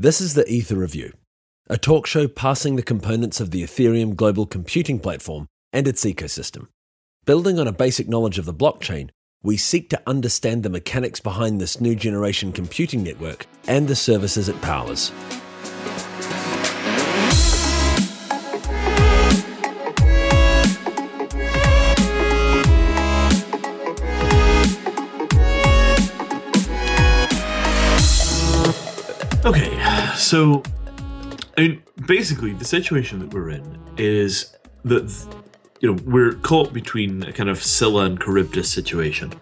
This is the Ether Review, a talk show passing the components of the Ethereum global computing platform and its ecosystem. Building on a basic knowledge of the blockchain, we seek to understand the mechanics behind this new generation computing network and the services it powers. So I mean, basically, the situation that we're in is that you know we're caught between a kind of Scylla and Charybdis situation.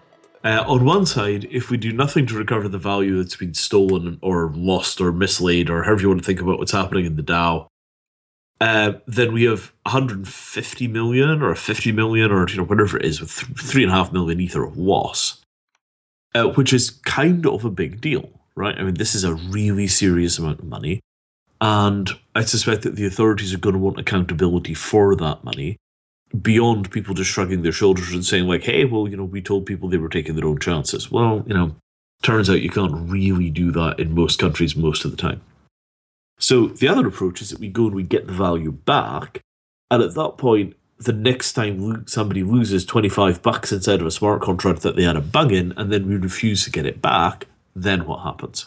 Uh, on one side, if we do nothing to recover the value that's been stolen or lost or mislaid or however you want to think about what's happening in the DAO, uh, then we have 150 million or 50 million or you know whatever it is with three and a half million ether of loss, uh, which is kind of a big deal right? I mean, this is a really serious amount of money. And I suspect that the authorities are going to want accountability for that money beyond people just shrugging their shoulders and saying, like, hey, well, you know, we told people they were taking their own chances. Well, you know, turns out you can't really do that in most countries most of the time. So the other approach is that we go and we get the value back. And at that point, the next time somebody loses 25 bucks inside of a smart contract that they had a bug in, and then we refuse to get it back, then what happens?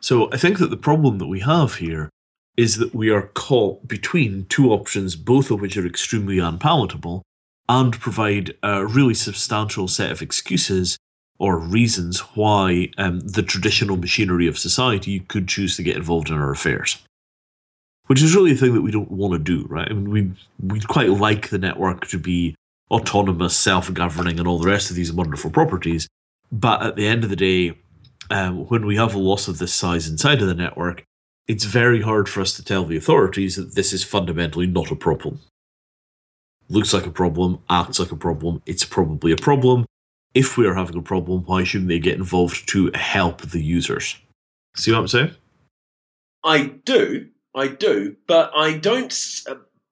So I think that the problem that we have here is that we are caught between two options, both of which are extremely unpalatable and provide a really substantial set of excuses or reasons why um, the traditional machinery of society could choose to get involved in our affairs. Which is really a thing that we don't want to do, right? I mean, we we quite like the network to be autonomous, self-governing, and all the rest of these wonderful properties. But at the end of the day, um, when we have a loss of this size inside of the network, it's very hard for us to tell the authorities that this is fundamentally not a problem. Looks like a problem, acts like a problem, it's probably a problem. If we are having a problem, why shouldn't they get involved to help the users? See what I'm saying? I do, I do, but I don't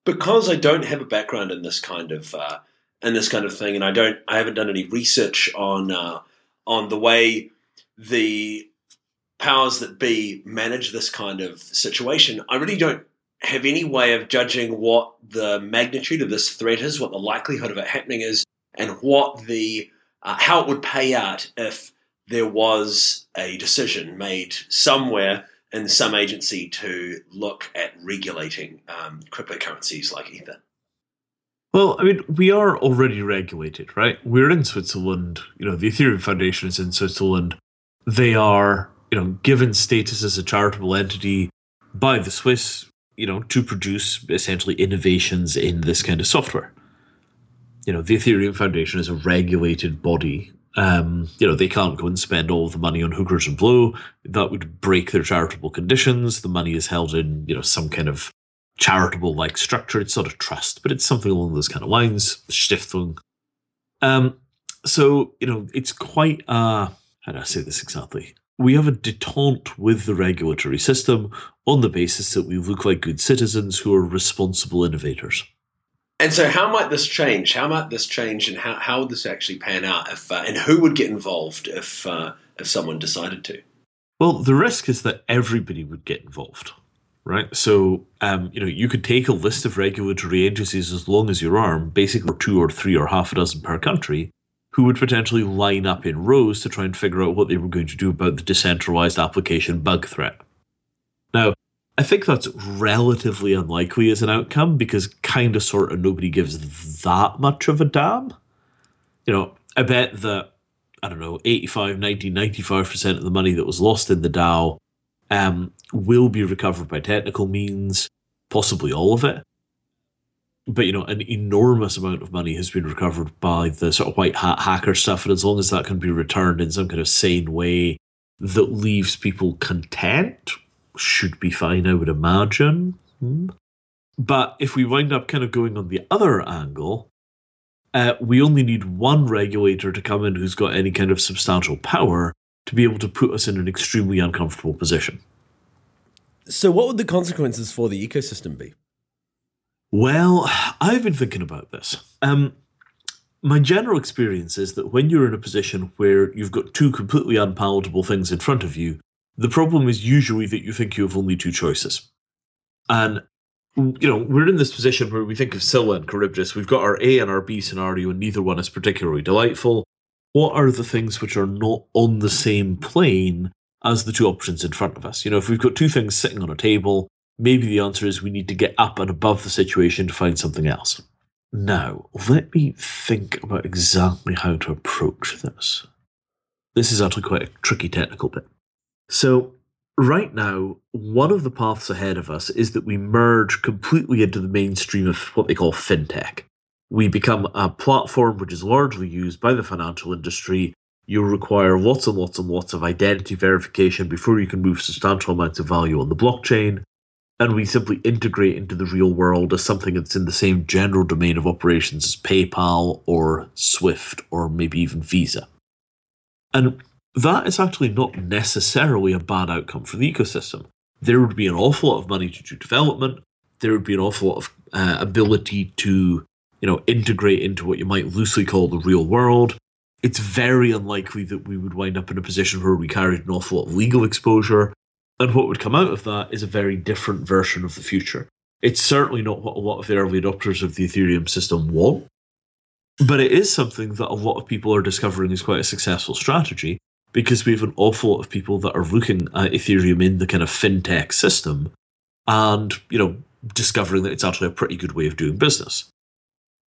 because I don't have a background in this kind of uh, in this kind of thing, and I don't, I haven't done any research on uh, on the way the powers that be manage this kind of situation, I really don't have any way of judging what the magnitude of this threat is, what the likelihood of it happening is, and what the uh, how it would pay out if there was a decision made somewhere in some agency to look at regulating um, cryptocurrencies like Ether. Well, I mean, we are already regulated, right? We're in Switzerland. You know, the Ethereum Foundation is in Switzerland they are, you know, given status as a charitable entity by the Swiss, you know, to produce essentially innovations in this kind of software. You know, the Ethereum Foundation is a regulated body. Um, you know, they can't go and spend all the money on hookers and blow. That would break their charitable conditions. The money is held in, you know, some kind of charitable like structure. It's not a trust, but it's something along those kind of lines. Stiftung. Um, so, you know, it's quite a how do I say this exactly? We have a detente with the regulatory system on the basis that we look like good citizens who are responsible innovators. And so, how might this change? How might this change, and how, how would this actually pan out? If uh, and who would get involved if uh, if someone decided to? Well, the risk is that everybody would get involved, right? So, um, you know, you could take a list of regulatory agencies as long as your arm, basically two or three or half a dozen per country, who would potentially line up in rows to try and figure out what they were going to do about the decentralized application bug threat. Now, I think that's relatively unlikely as an outcome because kind of sort of nobody gives that much of a damn. You know, I bet that, I don't know, 85, 90, 95% of the money that was lost in the DAO um, will be recovered by technical means, possibly all of it but you know, an enormous amount of money has been recovered by the sort of white hat hacker stuff, and as long as that can be returned in some kind of sane way that leaves people content, should be fine, I would imagine. Hmm. But if we wind up kind of going on the other angle, uh, we only need one regulator to come in who's got any kind of substantial power to be able to put us in an extremely uncomfortable position. So, what would the consequences for the ecosystem be? Well, I've been thinking about this. Um, my general experience is that when you're in a position where you've got two completely unpalatable things in front of you, The problem is usually that you think you have only two choices. And you know, we're in this position where we think of Scylla and Charybdis. We've got our A and our B scenario, and neither one is particularly delightful. What are the things which are not on the same plane as the two options in front of us? You know, if we've got two things sitting on a table, maybe the answer is we need to get up and above the situation to find something else. Now, let me think about exactly how to approach this. This is actually quite a tricky technical bit. So, right now, one of the paths ahead of us is that we merge completely into the mainstream of what they call fintech. We become a platform which is largely used by the financial industry. You'll require lots and lots and lots of identity verification before you can move substantial amounts of value on the blockchain. And we simply integrate into the real world as something that's in the same general domain of operations as PayPal or Swift or maybe even Visa. And that is actually not necessarily a bad outcome for the ecosystem. There would be an awful lot of money to do development. There would be an awful lot of uh, ability to, you know, integrate into what you might loosely call the real world. It's very unlikely that we would wind up in a position where we carried an awful lot of legal exposure. And what would come out of that is a very different version of the future. It's certainly not what a lot of the early adopters of the Ethereum system want, but it is something that a lot of people are discovering is quite a successful strategy because we have an awful lot of people that are looking at Ethereum in the kind of fintech system and, you know, discovering that it's actually a pretty good way of doing business.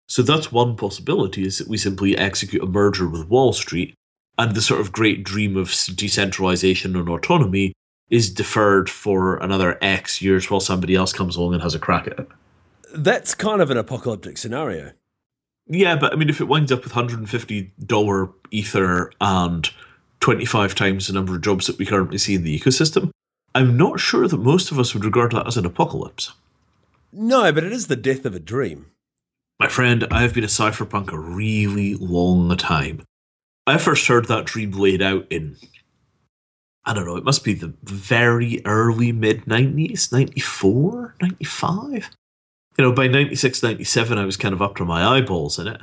So that's one possibility is that we simply execute a merger with Wall Street and the sort of great dream of decentralization and autonomy is deferred for another X years while somebody else comes along and has a crack at it. That's kind of an apocalyptic scenario. Yeah, but I mean, if it winds up with $150 Ether and 25 times the number of jobs that we currently see in the ecosystem, I'm not sure that most of us would regard that as an apocalypse. No, but it is the death of a dream. My friend, I have been a cypherpunk a really long time. I first heard that dream laid out in, I don't know, it must be the very early mid 90s, 94, 95? You know, by 96, 97, I was kind of up to my eyeballs in it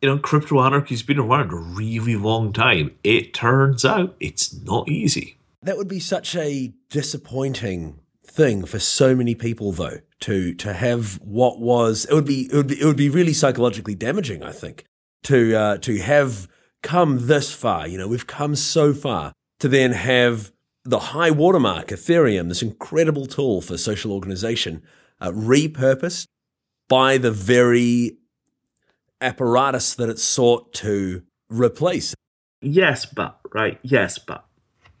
you know, crypto anarchy's been around a really long time. It turns out it's not easy. That would be such a disappointing thing for so many people, though, to to have what was it would be it would be, it would be really psychologically damaging. I think to uh, to have come this far. You know, we've come so far to then have the high watermark Ethereum, this incredible tool for social organization, uh, repurposed by the very apparatus that it sought to replace. Yes, but, right? Yes, but.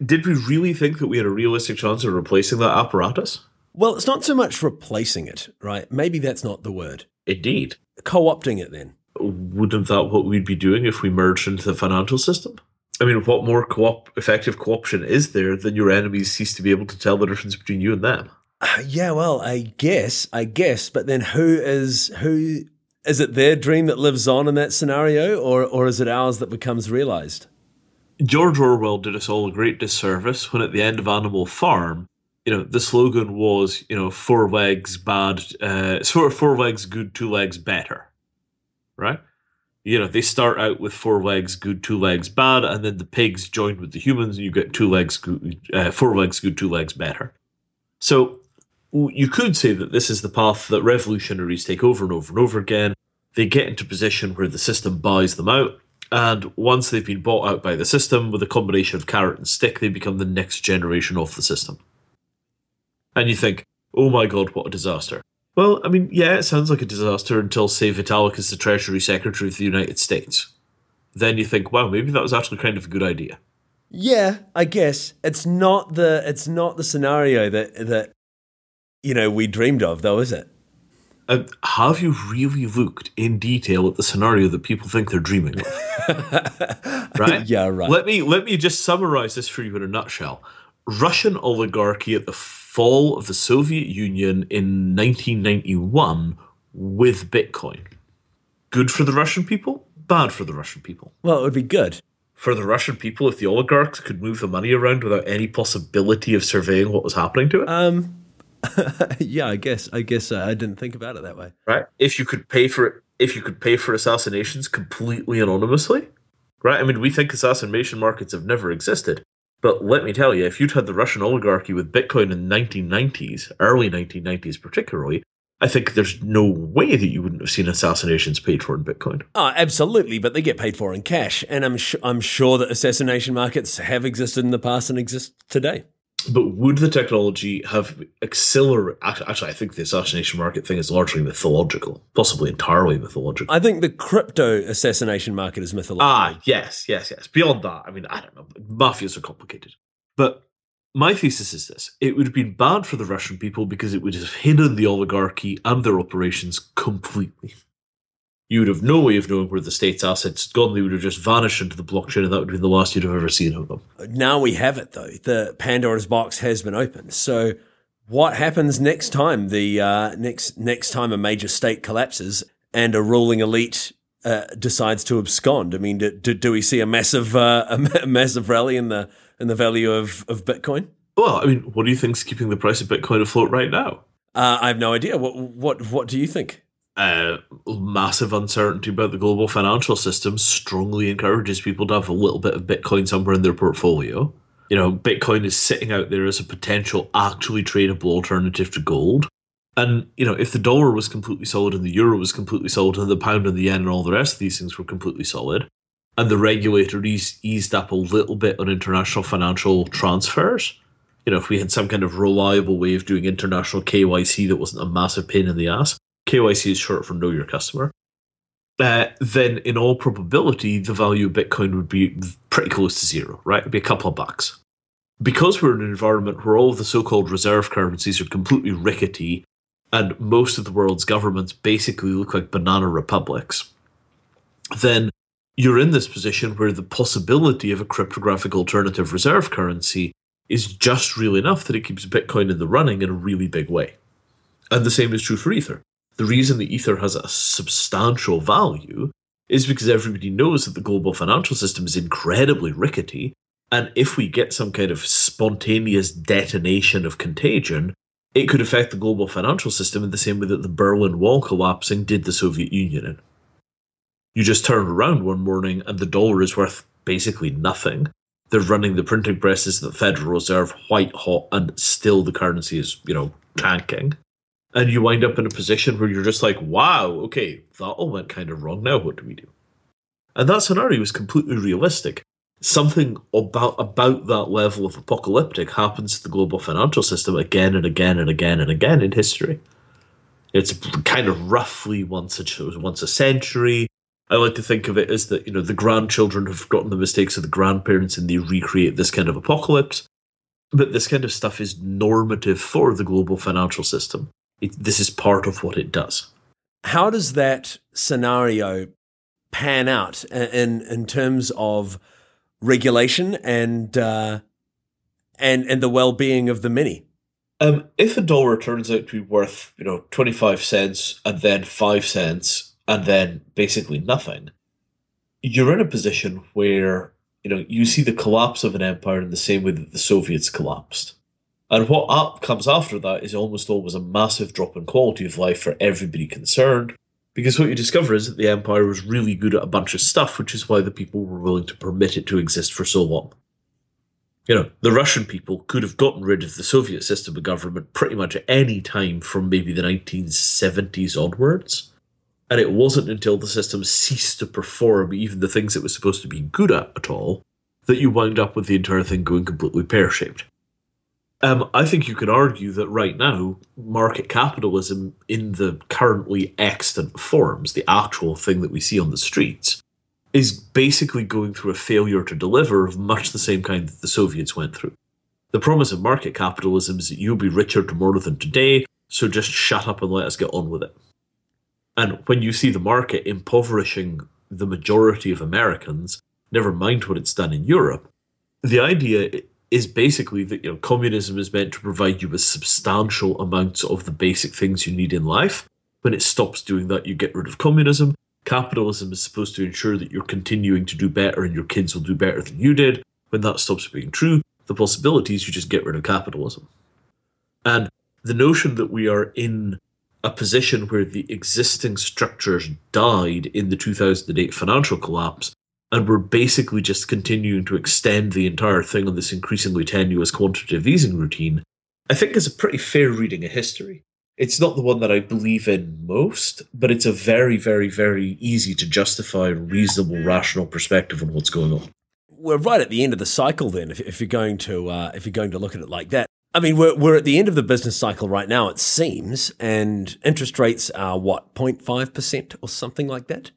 Did we really think that we had a realistic chance of replacing that apparatus? Well, it's not so much replacing it, right? Maybe that's not the word. Indeed. Co opting it then. Wouldn't that what we'd be doing if we merged into the financial system? I mean, what more co-op effective co-option is there than your enemies cease to be able to tell the difference between you and them? Uh, yeah, well, I guess, I guess, but then who is who is it their dream that lives on in that scenario, or or is it ours that becomes realized? George Orwell did us all a great disservice when, at the end of Animal Farm, you know, the slogan was, you know, four legs bad, uh, four, four legs good, two legs better, right? You know, they start out with four legs good, two legs bad, and then the pigs join with the humans, and you get two legs good, uh, four legs good, two legs better. So you could say that this is the path that revolutionaries take over and over and over again. They get into position where the system buys them out, and once they've been bought out by the system with a combination of carrot and stick, they become the next generation of the system. And you think, oh my god, what a disaster. Well, I mean, yeah, it sounds like a disaster until, say, Vitalik is the Treasury Secretary of the United States. Then you think, wow, maybe that was actually kind of a good idea. Yeah, I guess it's not the it's not the scenario that that you know, we dreamed of, though, is it? Uh, have you really looked in detail at the scenario that people think they're dreaming of? right? yeah, right. Let me let me just summarize this for you in a nutshell. Russian oligarchy at the fall of the Soviet Union in 1991 with Bitcoin. Good for the Russian people, bad for the Russian people. Well, it would be good. For the Russian people, if the oligarchs could move the money around without any possibility of surveying what was happening to it. Um, yeah, I guess. I guess uh, I didn't think about it that way. Right. If you could pay for it, if you could pay for assassinations completely anonymously, right? I mean, we think assassination markets have never existed, But let me tell you, if you'd had the Russian oligarchy with Bitcoin in the 1990s, early 1990s particularly, I think there's no way that you wouldn't have seen assassinations paid for in Bitcoin. Oh, absolutely, but they get paid for in cash, and I'm sh- I'm sure that assassination markets have existed in the past and exist today. But would the technology have accelerated? Actually, I think the assassination market thing is largely mythological, possibly entirely mythological. I think the crypto assassination market is mythological. Ah, yes, yes, yes. Beyond that, I mean, I don't know. Mafias are complicated. But my thesis is this it would have been bad for the Russian people because it would have hidden the oligarchy and their operations completely. You would have no way of knowing where the state's assets had gone. They would have just vanished into the blockchain, and that would have been the last you'd have ever seen of them. Now we have it, though. The Pandora's box has been opened. So, what happens next time the uh, next next time a major state collapses and a ruling elite uh, decides to abscond? I mean, do, do, do we see a massive uh, a massive rally in the in the value of, of Bitcoin? Well, I mean, what do you think's keeping the price of Bitcoin afloat right now? Uh, I have no idea. What what what do you think? Uh, massive uncertainty about the global financial system strongly encourages people to have a little bit of Bitcoin somewhere in their portfolio. You know, Bitcoin is sitting out there as a potential actually tradable alternative to gold. And, you know, if the dollar was completely solid and the euro was completely solid and the pound and the yen and all the rest of these things were completely solid, and the regulator eased, eased up a little bit on international financial transfers, you know, if we had some kind of reliable way of doing international KYC that wasn't a massive pain in the ass, KYC is short for Know Your Customer, uh, then in all probability, the value of Bitcoin would be pretty close to zero, right? It'd be a couple of bucks. Because we're in an environment where all of the so called reserve currencies are completely rickety and most of the world's governments basically look like banana republics, then you're in this position where the possibility of a cryptographic alternative reserve currency is just real enough that it keeps Bitcoin in the running in a really big way. And the same is true for Ether the reason the ether has a substantial value is because everybody knows that the global financial system is incredibly rickety. And if we get some kind of spontaneous detonation of contagion, it could affect the global financial system in the same way that the Berlin Wall collapsing did the Soviet Union in. You just turn around one morning and the dollar is worth basically nothing. They're running the printing presses the Federal Reserve white hot, and still the currency is, you know, tanking and you wind up in a position where you're just like, wow, okay, that all went kind of wrong. Now what do we do? And that scenario is completely realistic. Something about about that level of apocalyptic happens to the global financial system again and again and again and again in history. It's kind of roughly once a once a century. I like to think of it as that you know the grandchildren have forgotten the mistakes of the grandparents and they recreate this kind of apocalypse. But this kind of stuff is normative for the global financial system. It, this is part of what it does. How does that scenario pan out in in terms of regulation and uh, and and the well being of the many? Um, if a dollar turns out to be worth you know twenty five cents and then five cents and then basically nothing, you're in a position where you know you see the collapse of an empire in the same way that the Soviets collapsed. And what up comes after that is almost always a massive drop in quality of life for everybody concerned. Because what you discover is that the Empire was really good at a bunch of stuff, which is why the people were willing to permit it to exist for so long. You know, the Russian people could have gotten rid of the Soviet system of government pretty much at any time from maybe the 1970s onwards. And it wasn't until the system ceased to perform even the things it was supposed to be good at at all that you wound up with the entire thing going completely pear shaped. Um, I think you can argue that right now, market capitalism in the currently extant forms, the actual thing that we see on the streets, is basically going through a failure to deliver of much the same kind that the Soviets went through. The promise of market capitalism is that you'll be richer tomorrow than today, so just shut up and let us get on with it. And when you see the market impoverishing the majority of Americans, never mind what it's done in Europe, the idea is basically that you know communism is meant to provide you with substantial amounts of the basic things you need in life. When it stops doing that, you get rid of communism. Capitalism is supposed to ensure that you're continuing to do better and your kids will do better than you did. When that stops being true, the possibility is you just get rid of capitalism. And the notion that we are in a position where the existing structures died in the 2008 financial collapse and we're basically just continuing to extend the entire thing on this increasingly tenuous quantitative easing routine, I think is a pretty fair reading of history. It's not the one that I believe in most, but it's a very, very, very easy to justify, reasonable, rational perspective on what's going on. We're right at the end of the cycle then, if, if you're going to uh, if you're going to look at it like that. I mean, we're, we're at the end of the business cycle right now, it seems, and interest rates are what, 0.5% or something like that?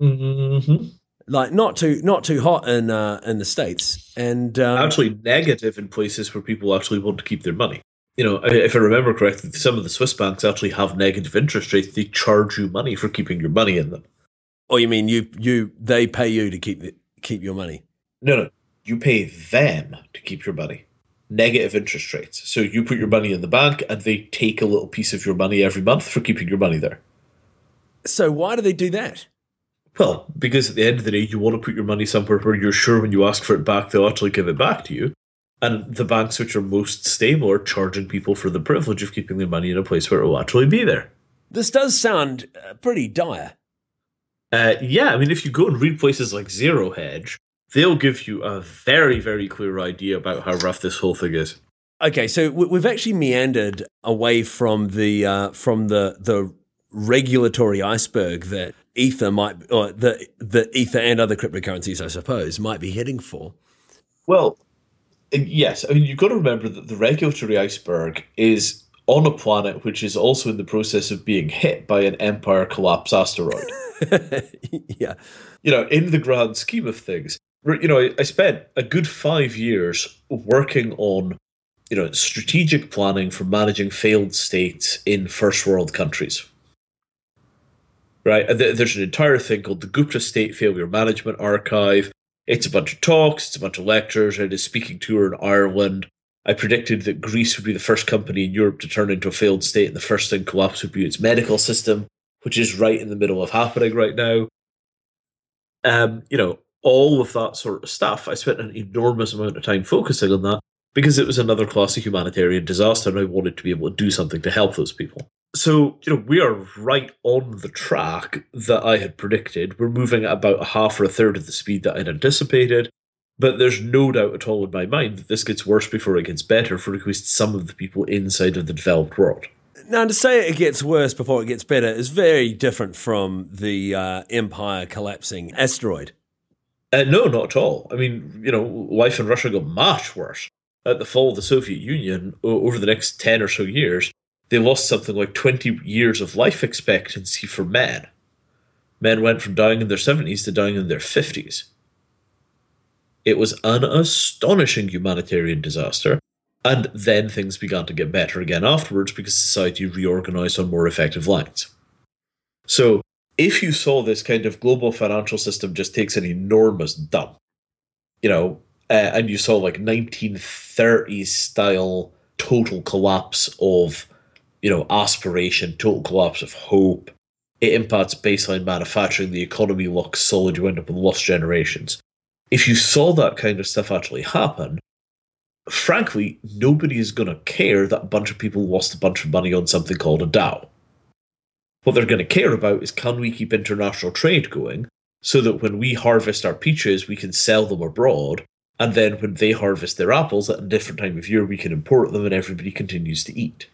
Mm-hmm. Like not too not too hot in uh, in the states, and um, actually negative in places where people actually want to keep their money. You know, if I remember correctly, some of the Swiss banks actually have negative interest rates. They charge you money for keeping your money in them. Oh, you mean you you they pay you to keep the, keep your money? No, no, you pay them to keep your money negative interest rates. So you put your money in the bank and they take a little piece of your money every month for keeping your money there. So why do they do that? Well, because at the end of the day, you want to put your money somewhere where you're sure when you ask for it back, they'll actually give it back to you. And the banks which are most stable are charging people for the privilege of keeping their money in a place where it will actually be there. This does sound uh, pretty dire. Uh, yeah, I mean, if you go and read places like Zero Hedge, they'll give you a very, very clear idea about how rough this whole thing is. Okay, so we've actually meandered away from the uh, from the the regulatory iceberg that Ether might, or the the Ether and other cryptocurrencies, I suppose, might be heading for. Well, yes, I mean you've got to remember that the regulatory iceberg is on a planet which is also in the process of being hit by an empire collapse asteroid. yeah. You know, in the grand scheme of things, you know, I spent a good five years working on, you know, strategic planning for managing failed states in first world countries. Right, and there's an entire thing called the Gupta State Failure Management Archive. It's a bunch of talks, it's a bunch of lectures. and a speaking tour in Ireland. I predicted that Greece would be the first company in Europe to turn into a failed state, and the first thing collapse would be its medical system, which is right in the middle of happening right now. Um, you know, all of that sort of stuff. I spent an enormous amount of time focusing on that because it was another classic humanitarian disaster and I wanted to be able to do something to help those people. So, you know, we are right on the track that I had predicted. We're moving at about a half or a third of the speed that I'd anticipated. But there's no doubt at all in my mind that this gets worse before it gets better for at least some of the people inside of the developed world. Now, to say it gets worse before it gets better is very different from the uh, empire collapsing asteroid. Uh, no, not at all. I mean, you know, life in Russia got much worse. At the fall of the Soviet Union, over the next 10 or so years, they lost something like 20 years of life expectancy for men. Men went from dying in their 70s to dying in their 50s. It was an astonishing humanitarian disaster, and then things began to get better again afterwards because society reorganized on more effective lines. So, if you saw this kind of global financial system just takes an enormous dump, you know, uh, and you saw like 1930s style total collapse of, you know, aspiration, total collapse of hope, it impacts baseline manufacturing, the economy looks solid, you end up with lost generations. If you saw that kind of stuff actually happen, frankly, nobody is going to care that a bunch of people lost a bunch of money on something called a DAO. What they're going to care about is can we keep international trade going so that when we harvest our peaches, we can sell them abroad. And then when they harvest their apples at a different time of year, we can import them and everybody continues to eat.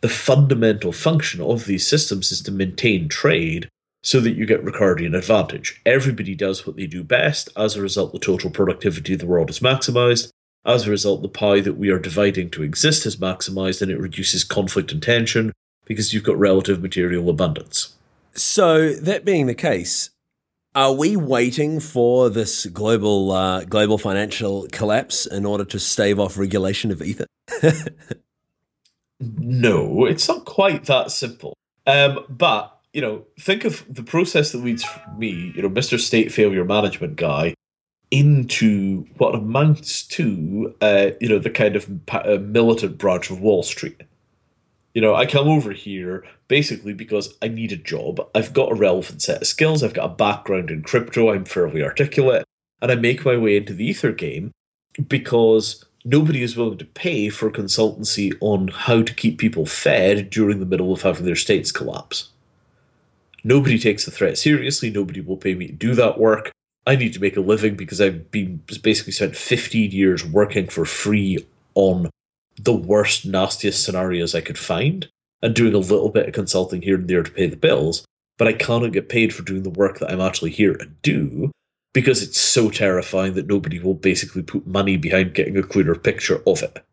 The fundamental function of these systems is to maintain trade so that you get Ricardian advantage. Everybody does what they do best. As a result, the total productivity of the world is maximized. As a result, the pie that we are dividing to exist is maximized and it reduces conflict and tension, because you've got relative material abundance. So, that being the case, are we waiting for this global uh, global financial collapse in order to stave off regulation of ether? no, it's not quite that simple. Um, but you know, think of the process that leads me, you know, Mr. State Failure Management guy, into what amounts to, uh, you know, the kind of uh, militant branch of Wall Street. You know, I come over here basically because I need a job. I've got a relevant set of skills. I've got a background in crypto. I'm fairly articulate. And I make my way into the Ether game because nobody is willing to pay for consultancy on how to keep people fed during the middle of having their states collapse. Nobody takes the threat seriously. Nobody will pay me to do that work. I need to make a living because I've been basically spent 15 years working for free on the worst, nastiest scenarios I could find and doing a little bit of consulting here and there to pay the bills. But I cannot get paid for doing the work that I'm actually here to do because it's so terrifying that nobody will basically put money behind getting a clearer picture of it.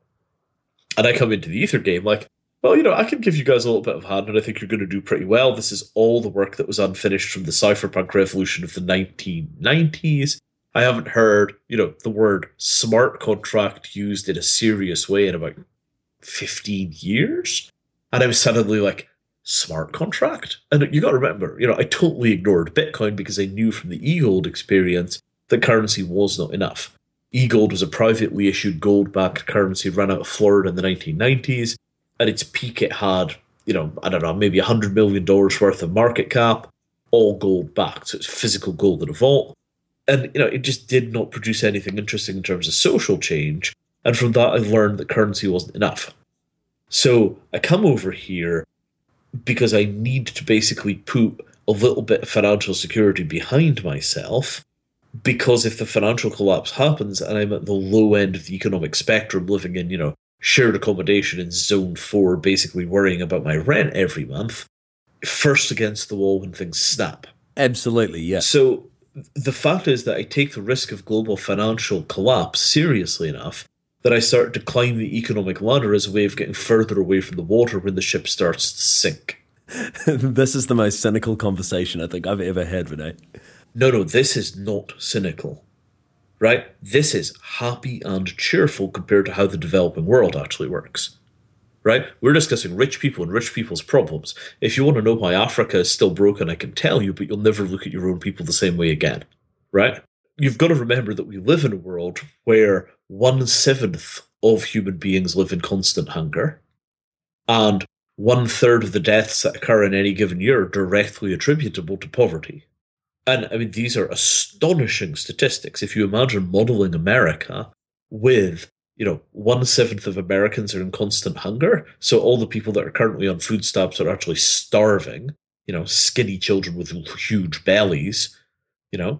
And I come into the Ether game like, well, you know, I can give you guys a little bit of hand, and I think you're going to do pretty well. This is all the work that was unfinished from the cypherpunk revolution of the 1990s. I haven't heard, you know, the word smart contract used in a serious way in about 15 years. And I was suddenly like, smart contract? And you got to remember, you know, I totally ignored Bitcoin because I knew from the eGold experience that currency was not enough. eGold was a privately issued gold backed currency run out of Florida in the 1990s at its peak, it had, you know, I don't know, maybe $100 million worth of market cap, all gold backed. So it's physical gold in a vault. And, you know, it just did not produce anything interesting in terms of social change. And from that, I learned that currency wasn't enough. So I come over here because I need to basically put a little bit of financial security behind myself. Because if the financial collapse happens and I'm at the low end of the economic spectrum, living in, you know, shared accommodation in zone four, basically worrying about my rent every month, first against the wall when things snap. Absolutely, yeah. So the fact is that I take the risk of global financial collapse seriously enough that I start to climb the economic ladder as a way of getting further away from the water when the ship starts to sink. this is the most cynical conversation I think I've ever had, Vinay. No, no, this is not cynical right? This is happy and cheerful compared to how the developing world actually works. Right? We're discussing rich people and rich people's problems. If you want to know why Africa is still broken, I can tell you, but you'll never look at your own people the same way again. Right? You've got to remember that we live in a world where one seventh of human beings live in constant hunger, and one third of the deaths that occur in any given year are directly attributable to poverty. And I mean, these are astonishing statistics. If you imagine modeling America with, you know, one seventh of Americans are in constant hunger. So all the people that are currently on food stamps are actually starving, you know, skinny children with huge bellies, you know,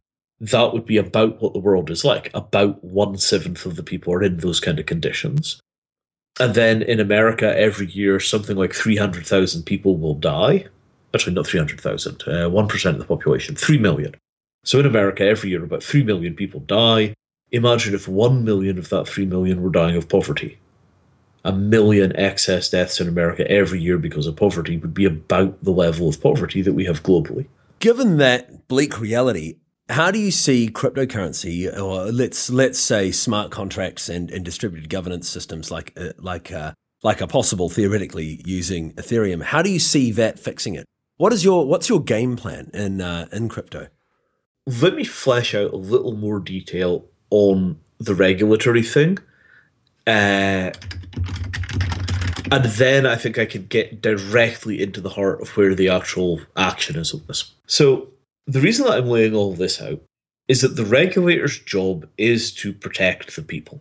that would be about what the world is like. About one seventh of the people are in those kind of conditions. And then in America, every year, something like 300,000 people will die actually not 300,000, uh, 1% of the population, 3 million. So in America, every year about 3 million people die. Imagine if 1 million of that 3 million were dying of poverty. A million excess deaths in America every year because of poverty would be about the level of poverty that we have globally. Given that bleak reality, how do you see cryptocurrency, or let's let's say smart contracts and, and distributed governance systems like uh, like uh, like are possible theoretically using Ethereum? How do you see that fixing it? What is your what's your game plan in uh, in crypto? Let me flesh out a little more detail on the regulatory thing, uh, and then I think I can get directly into the heart of where the actual action is on this. So the reason that I'm laying all this out is that the regulator's job is to protect the people.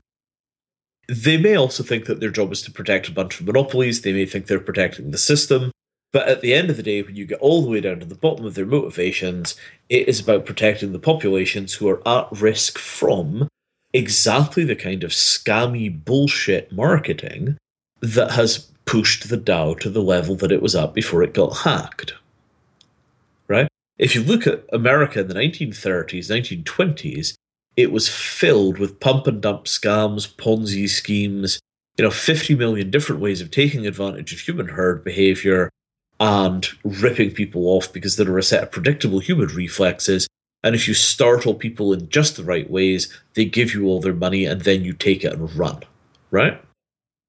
They may also think that their job is to protect a bunch of monopolies. They may think they're protecting the system. But at the end of the day, when you get all the way down to the bottom of their motivations, it is about protecting the populations who are at risk from exactly the kind of scammy bullshit marketing that has pushed the DAO to the level that it was at before it got hacked. If you look at America in the 1930s, 1920s, it was filled with pump and dump scams, Ponzi schemes, you know, 50 million different ways of taking advantage of human herd behavior and ripping people off because there are a set of predictable human reflexes. And if you startle people in just the right ways, they give you all their money and then you take it and run, right?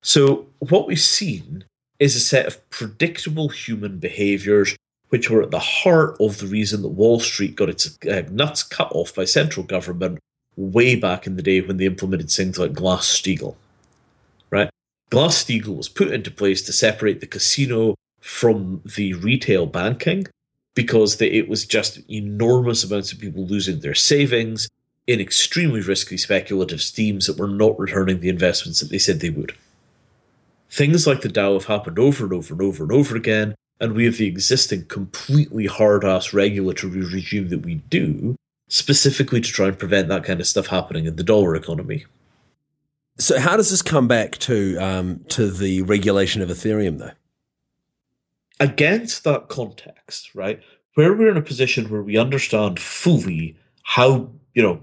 So, what we've seen is a set of predictable human behaviors which were at the heart of the reason that Wall Street got its uh, nuts cut off by central government way back in the day when they implemented things like Glass Steagall. Right? Glass Steagall was put into place to separate the casino from the retail banking because it was just enormous amounts of people losing their savings in extremely risky speculative schemes that were not returning the investments that they said they would. Things like the DAO have happened over and over and over and over again, and we have the existing completely hard ass regulatory regime that we do specifically to try and prevent that kind of stuff happening in the dollar economy. So, how does this come back to um, to the regulation of Ethereum, though? Against that context, right, where we're in a position where we understand fully how you know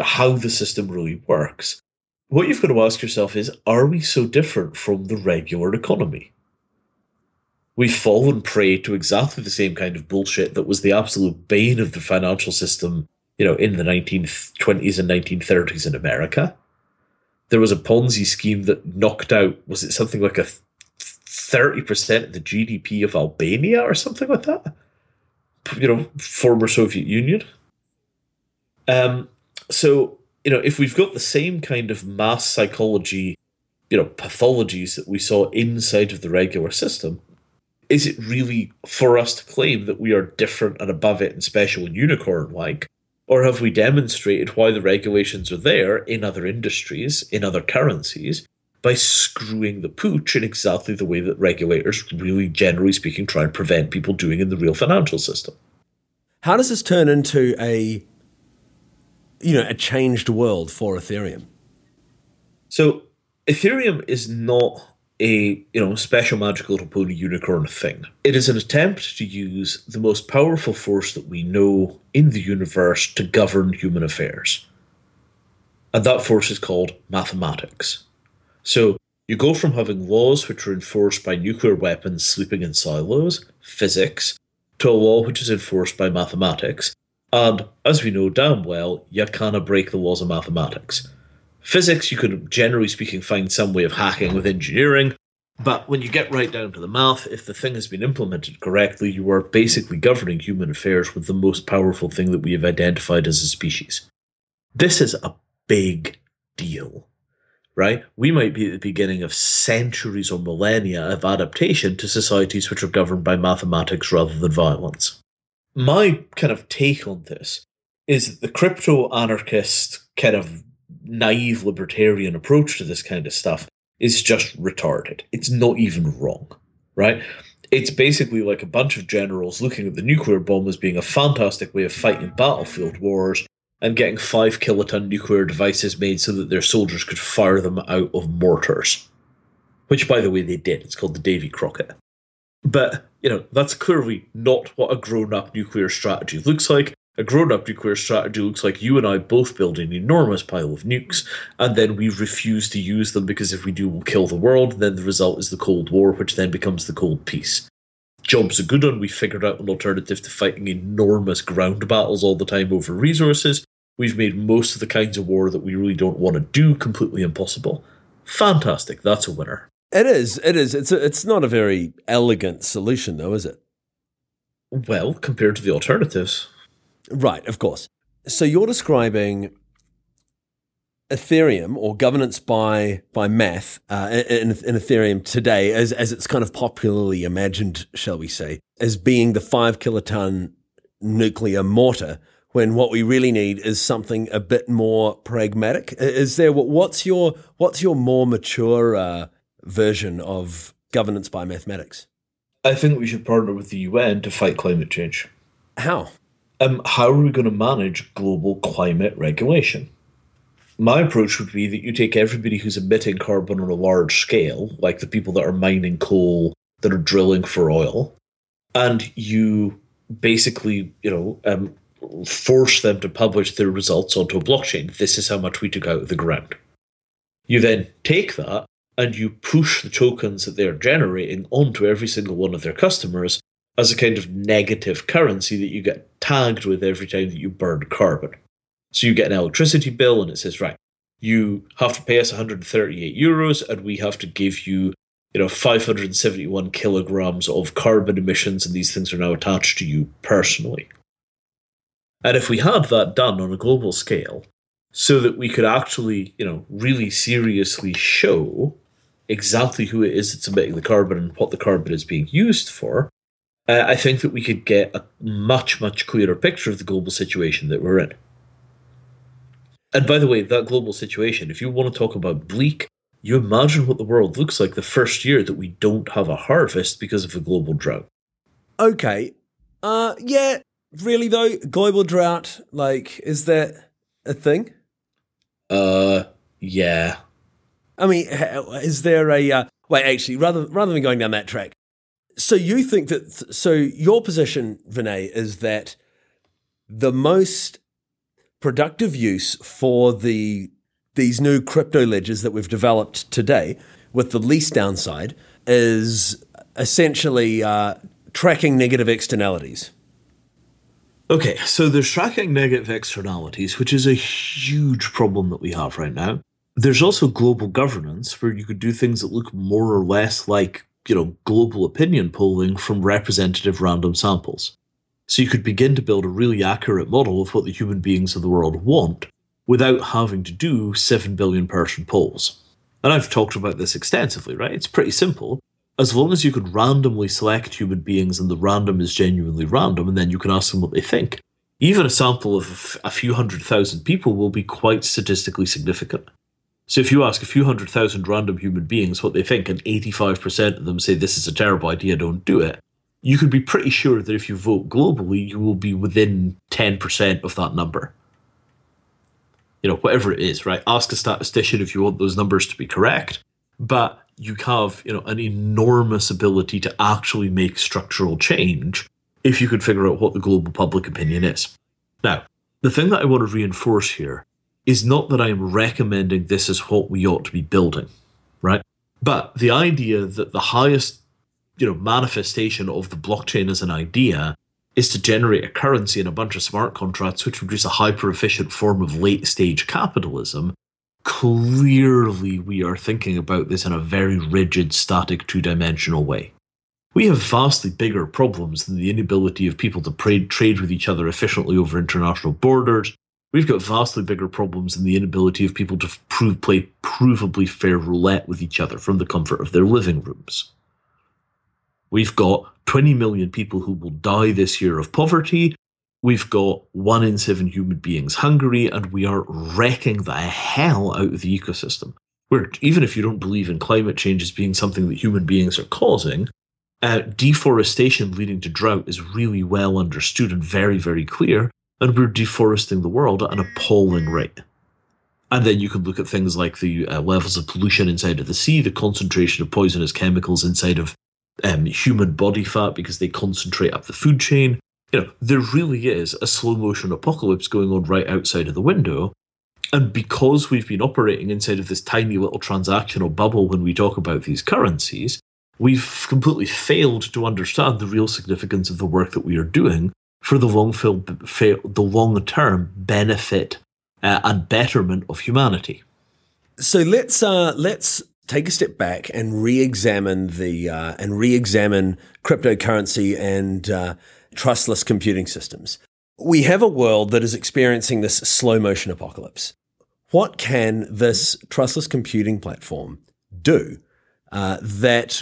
how the system really works, what you've got to ask yourself is: Are we so different from the regular economy? We've fallen prey to exactly the same kind of bullshit that was the absolute bane of the financial system, you know, in the 1920s and 1930s in America there was a Ponzi scheme that knocked out, was it something like a 30% of the GDP of Albania or something like that? You know, former Soviet Union. Um, so, you know, if we've got the same kind of mass psychology, you know, pathologies that we saw inside of the regular system, is it really for us to claim that we are different and above it and special and unicorn like? Or have we demonstrated why the regulations are there in other industries, in other currencies, by screwing the pooch in exactly the way that regulators, really generally speaking, try and prevent people doing in the real financial system? How does this turn into a you know, a changed world for Ethereum? So Ethereum is not a you know special magical pony unicorn thing. It is an attempt to use the most powerful force that we know in the universe to govern human affairs. And that force is called mathematics. So you go from having laws which are enforced by nuclear weapons sleeping in silos, physics, to a law which is enforced by mathematics. And as we know damn well, you cannot break the laws of mathematics. Physics, you could, generally speaking, find some way of hacking with engineering. But when you get right down to the math, if the thing has been implemented correctly, you are basically governing human affairs with the most powerful thing that we have identified as a species. This is a big deal, right? We might be at the beginning of centuries or millennia of adaptation to societies which are governed by mathematics rather than violence. My kind of take on this is that the crypto anarchist kind of naive libertarian approach to this kind of stuff is just retarded. It's not even wrong, right? It's basically like a bunch of generals looking at the nuclear bomb as being a fantastic way of fighting battlefield wars and getting five kiloton nuclear devices made so that their soldiers could fire them out of mortars. Which, by the way, they did. It's called the Davy Crockett. But, you know, that's clearly not what a grown up nuclear strategy looks like. A grown up nuclear strategy looks like you and I both build an enormous pile of nukes, and then we refuse to use them because if we do, we'll kill the world. Then the result is the Cold War, which then becomes the Cold Peace. Job's a good one. We figured out an alternative to fighting enormous ground battles all the time over resources. We've made most of the kinds of war that we really don't want to do completely impossible. Fantastic. That's a winner. It is. It is. It's a, it's not a very elegant solution, though, is it? Well, compared to the alternatives. Right, of course. So you're describing Ethereum or governance by by math uh, in, in Ethereum today, as as it's kind of popularly imagined, shall we say, as being the five kiloton nuclear mortar. When what we really need is something a bit more pragmatic. Is there what's your what's your more mature uh, version of governance by mathematics? I think we should partner with the UN to fight climate change. How? Um, how are we going to manage global climate regulation? My approach would be that you take everybody who's emitting carbon on a large scale, like the people that are mining coal, that are drilling for oil, and you basically, you know, um, force them to publish their results onto a blockchain. This is how much we took out of the ground. You then take that and you push the tokens that they're generating onto every single one of their customers as a kind of negative currency that you get tagged with every time that you burn carbon. So you get an electricity bill and it says, right, you have to pay us 138 euros and we have to give you, you know, 571 kilograms of carbon emissions and these things are now attached to you personally. And if we had that done on a global scale, so that we could actually, you know, really seriously show exactly who it is that's emitting the carbon and what the carbon is being used for, uh, I think that we could get a much, much clearer picture of the global situation that we're in. And by the way, that global situation, if you want to talk about bleak, you imagine what the world looks like the first year that we don't have a harvest because of a global drought. Okay. Uh, yeah, Really though, global drought, like, is that a thing? Uh, yeah. I mean, is there a uh, wait? Actually, rather rather than going down that track, so you think that? So your position, Vinay, is that the most productive use for the these new crypto ledgers that we've developed today, with the least downside, is essentially uh, tracking negative externalities. Okay, so there's tracking negative externalities, which is a huge problem that we have right now. There's also global governance, where you could do things that look more or less like, you know, global opinion polling from representative random samples. So you could begin to build a really accurate model of what the human beings of the world want without having to do 7 billion person polls. And I've talked about this extensively, right? It's pretty simple as long as you could randomly select human beings and the random is genuinely random, and then you can ask them what they think, even a sample of a few hundred thousand people will be quite statistically significant. So if you ask a few hundred thousand random human beings what they think, and 85% of them say this is a terrible idea, don't do it, you could be pretty sure that if you vote globally, you will be within 10% of that number. You know, whatever it is, right? Ask a statistician if you want those numbers to be correct. But you have you know an enormous ability to actually make structural change if you could figure out what the global public opinion is. Now, the thing that I want to reinforce here is not that I am recommending this is what we ought to be building, right? But the idea that the highest you know manifestation of the blockchain as an idea is to generate a currency and a bunch of smart contracts which produce a hyper efficient form of late stage capitalism clearly we are thinking about this in a very rigid, static, two dimensional way. We have vastly bigger problems than the inability of people to trade, trade with each other efficiently over international borders. We've got vastly bigger problems than the inability of people to prove, play provably fair roulette with each other from the comfort of their living rooms. We've got 20 million people who will die this year of poverty, We've got one in seven human beings hungry, and we are wrecking the hell out of the ecosystem. Where even if you don't believe in climate change as being something that human beings are causing, uh, deforestation leading to drought is really well understood and very, very clear, and we're deforesting the world at an appalling rate. And then you can look at things like the uh, levels of pollution inside of the sea, the concentration of poisonous chemicals inside of um, human body fat because they concentrate up the food chain you know, there really is a slow motion apocalypse going on right outside of the window. And because we've been operating inside of this tiny little transactional bubble when we talk about these currencies, we've completely failed to understand the real significance of the work that we are doing for the long, the long term benefit uh, and betterment of humanity. So let's uh, let's take a step back and re-examine the uh, and re-examine cryptocurrency and uh, trustless computing systems. We have a world that is experiencing this slow motion apocalypse. What can this trustless computing platform do uh, that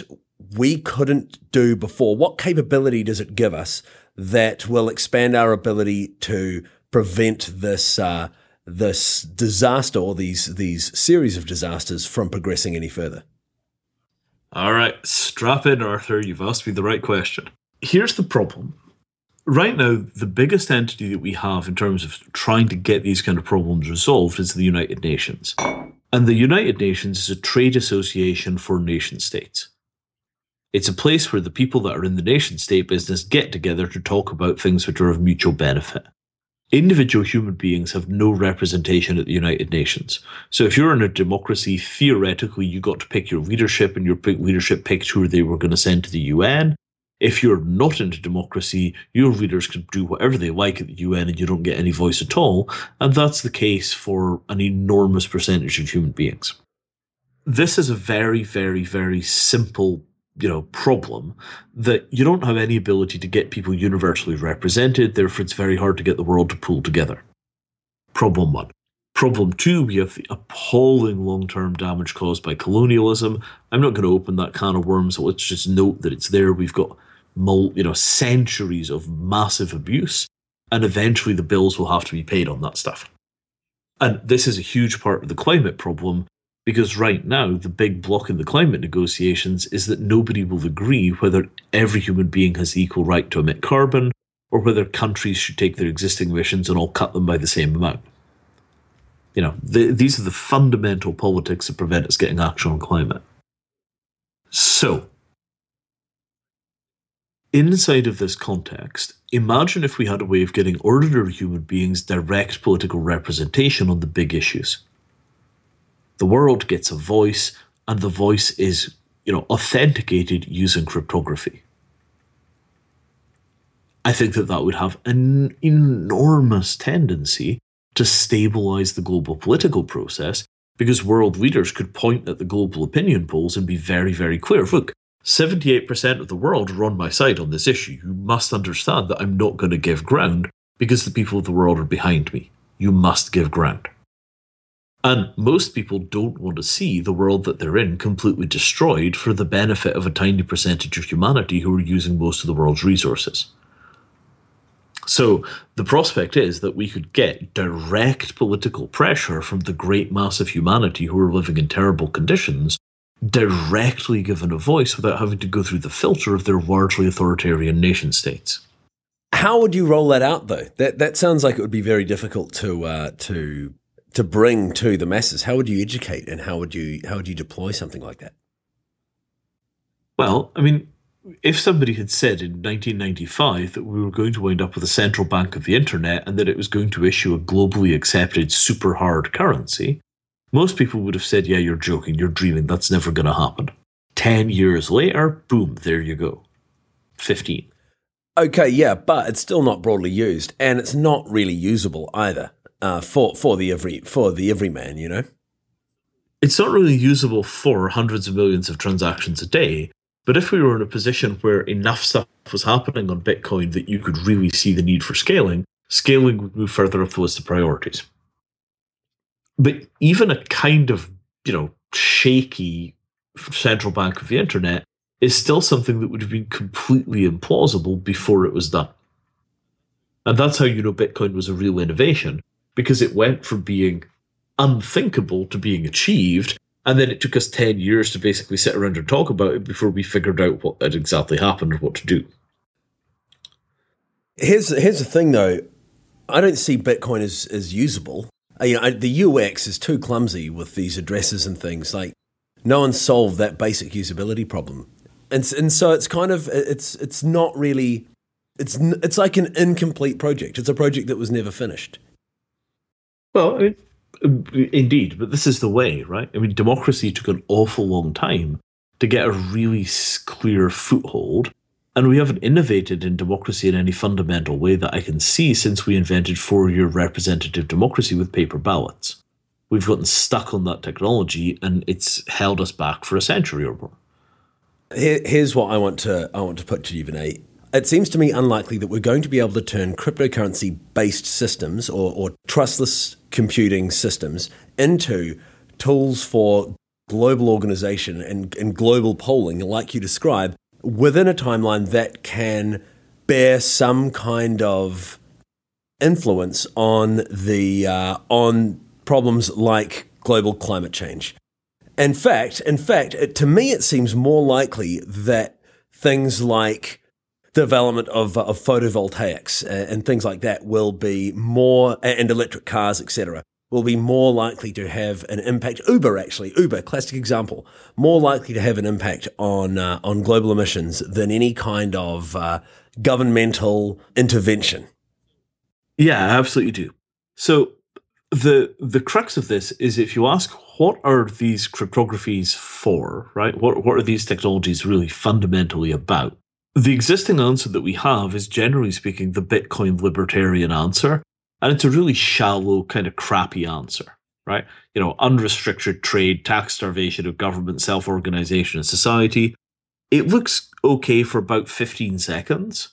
we couldn't do before? What capability does it give us that will expand our ability to prevent this uh, this disaster or these these series of disasters from progressing any further? All right, strap in, Arthur. You've asked me the right question. Here's the problem right now, the biggest entity that we have in terms of trying to get these kind of problems resolved is the United Nations. And the United Nations is a trade association for nation states. It's a place where the people that are in the nation state business get together to talk about things which are of mutual benefit. Individual human beings have no representation at the United Nations. So if you're in a democracy, theoretically, you got to pick your leadership, and your leadership picked who they were going to send to the UN. If you're not into democracy, your leaders can do whatever they like at the UN and you don't get any voice at all. And that's the case for an enormous percentage of human beings. This is a very, very, very simple you know problem that you don't have any ability to get people universally represented. Therefore it's very hard to get the world to pull together. Problem one. Problem two we have the appalling long-term damage caused by colonialism. I'm not going to open that can of worms. So let's just note that it's there. We've got you know, centuries of massive abuse, and eventually the bills will have to be paid on that stuff. And this is a huge part of the climate problem because right now the big block in the climate negotiations is that nobody will agree whether every human being has equal right to emit carbon or whether countries should take their existing emissions and all cut them by the same amount. You know, the, these are the fundamental politics that prevent us getting action on climate. So, inside of this context, imagine if we had a way of getting ordinary human beings direct political representation on the big issues. The world gets a voice, and the voice is, you know, authenticated using cryptography. I think that that would have an enormous tendency to stabilize the global political process because world leaders could point at the global opinion polls and be very, very clear. Look, 78% of the world are on my side on this issue. You must understand that I'm not going to give ground because the people of the world are behind me. You must give ground. And most people don't want to see the world that they're in completely destroyed for the benefit of a tiny percentage of humanity who are using most of the world's resources. So the prospect is that we could get direct political pressure from the great mass of humanity who are living in terrible conditions, directly given a voice without having to go through the filter of their largely authoritarian nation states. How would you roll that out, though? That that sounds like it would be very difficult to uh, to to bring to the masses. How would you educate, and how would you how would you deploy something like that? Well, I mean, if somebody had said in 1995 that we were going to wind up with a central bank of the internet and that it was going to issue a globally accepted super hard currency, most people would have said, Yeah, you're joking, you're dreaming, that's never going to happen. 10 years later, boom, there you go. 15. Okay, yeah, but it's still not broadly used, and it's not really usable either uh, for for the every for the everyman, you know. It's not really usable for hundreds of millions of transactions a day, but if we were in a position where enough stuff was happening on Bitcoin that you could really see the need for scaling, scaling would move further up the list of priorities. But even a kind of, you know, shaky central bank of the internet is still something that would have been completely implausible before it was done. And that's how you know Bitcoin was a real innovation, because it went from being unthinkable to being achieved and then it took us 10 years to basically sit around and talk about it before we figured out what had exactly happened or what to do. Here's here's the thing though, I don't see Bitcoin as, as usable. Uh, you know, the UX is too clumsy with these addresses and things. Like, no one solved that basic usability problem, and and so it's kind of it's it's not really it's it's like an incomplete project. It's a project that was never finished. Well, it, uh, Indeed, but this is the way, right? I mean, democracy took an awful long time to get a really clear foothold, and we haven't innovated in democracy in any fundamental way that I can see since we invented four year representative democracy with paper ballots. We've gotten stuck on that technology, and it's held us back for a century or more. here's what I want to I want to put to you, Vinay. It seems to me unlikely that we're going to be able to turn cryptocurrency based systems or, or trustless computing systems into tools for global organization and, and global polling, like you describe, within a timeline that can bear some kind of influence on the uh, on problems like global climate change. In fact, in fact, it, to me, it seems more likely that things like development of, of photovoltaics and things like that will be more, and electric cars, etc., will be more likely to have an impact. Uber, actually, Uber, classic example, more likely to have an impact on uh, on global emissions than any kind of uh, governmental intervention. Yeah, absolutely do. So the the crux of this is if you ask what are these cryptographies for, right? What what are these technologies really fundamentally about? The existing answer that we have is generally speaking the Bitcoin libertarian answer. And it's a really shallow, kind of crappy answer, right? You know, unrestricted trade, tax starvation of government, self organization, and society. It looks okay for about 15 seconds.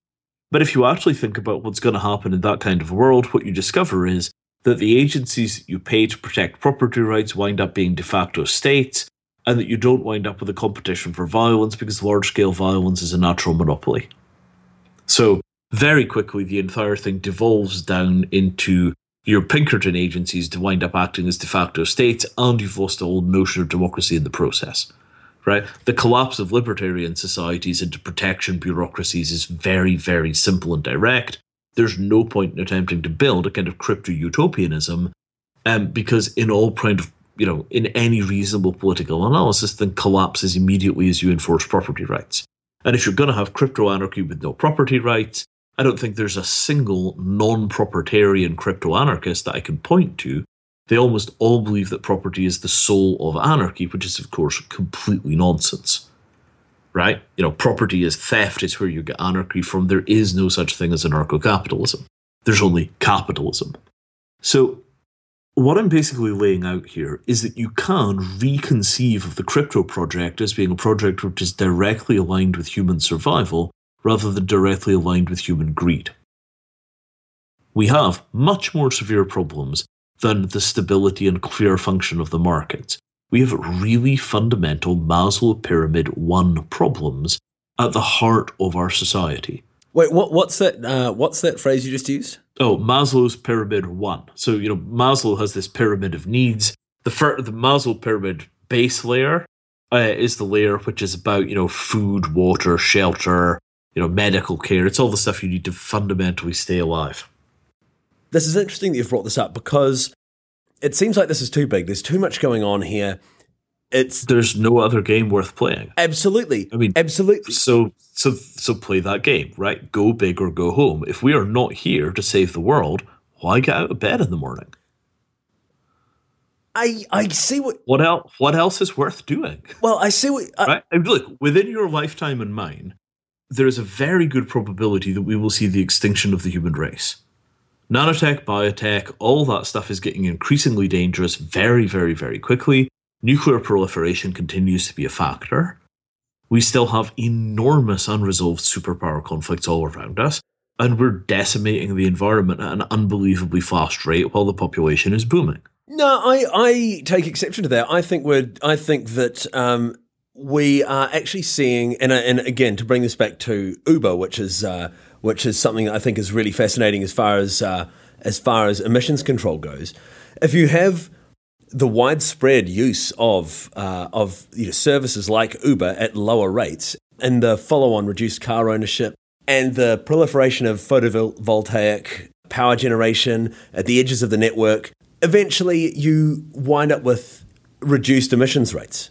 But if you actually think about what's going to happen in that kind of world, what you discover is that the agencies you pay to protect property rights wind up being de facto states, and that you don't wind up with a competition for violence because large scale violence is a natural monopoly. So, very quickly, the entire thing devolves down into your Pinkerton agencies to wind up acting as de facto states, and you've lost the whole notion of democracy in the process. Right? The collapse of libertarian societies into protection bureaucracies is very, very simple and direct. there's no point in attempting to build a kind of crypto utopianism, um, because in all kind of you know in any reasonable political analysis, then collapses immediately as you enforce property rights. And if you're going to have crypto anarchy with no property rights, I don't think there's a single non-propertarian crypto anarchist that I can point to. They almost all believe that property is the soul of anarchy, which is of course completely nonsense right? You know, property is theft, it's where you get anarchy from. There is no such thing as anarcho capitalism, there's only capitalism. So, what I'm basically laying out here is that you can reconceive of the crypto project as being a project which is directly aligned with human survival rather than directly aligned with human greed. We have much more severe problems than the stability and clear function of the markets we have really fundamental Maslow Pyramid 1 problems at the heart of our society. Wait, what, what's that? Uh, what's that phrase you just used? Oh, Maslow's pyramid one. So you know, Maslow has this pyramid of needs. The fir- the Maslow pyramid base layer uh, is the layer which is about you know food, water, shelter, you know, medical care. It's all the stuff you need to fundamentally stay alive. This is interesting that you've brought this up because it seems like this is too big. There's too much going on here. It's there's no other game worth playing. Absolutely. I mean, absolutely. So so so play that game, right? Go big or go home. If we are not here to save the world, why get out of bed in the morning? I I see what what else what else is worth doing. Well, I see what I, right. And look within your lifetime and mine, there is a very good probability that we will see the extinction of the human race nanotech, biotech, all that stuff is getting increasingly dangerous very, very, very quickly. Nuclear proliferation continues to be a factor. We still have enormous unresolved superpower conflicts all around us, and we're decimating the environment at an unbelievably fast rate while the population is booming. No, I, I take exception to that. I think we're I think that um, we are actually seeing, and, and again to bring this back to Uber, which is uh, which is something I think is really fascinating as far as uh, as far as emissions control goes. If you have the widespread use of uh, of you know, services like Uber at lower rates and the follow-on reduced car ownership and the proliferation of photovoltaic power generation at the edges of the network, eventually you wind up with reduced emissions rates.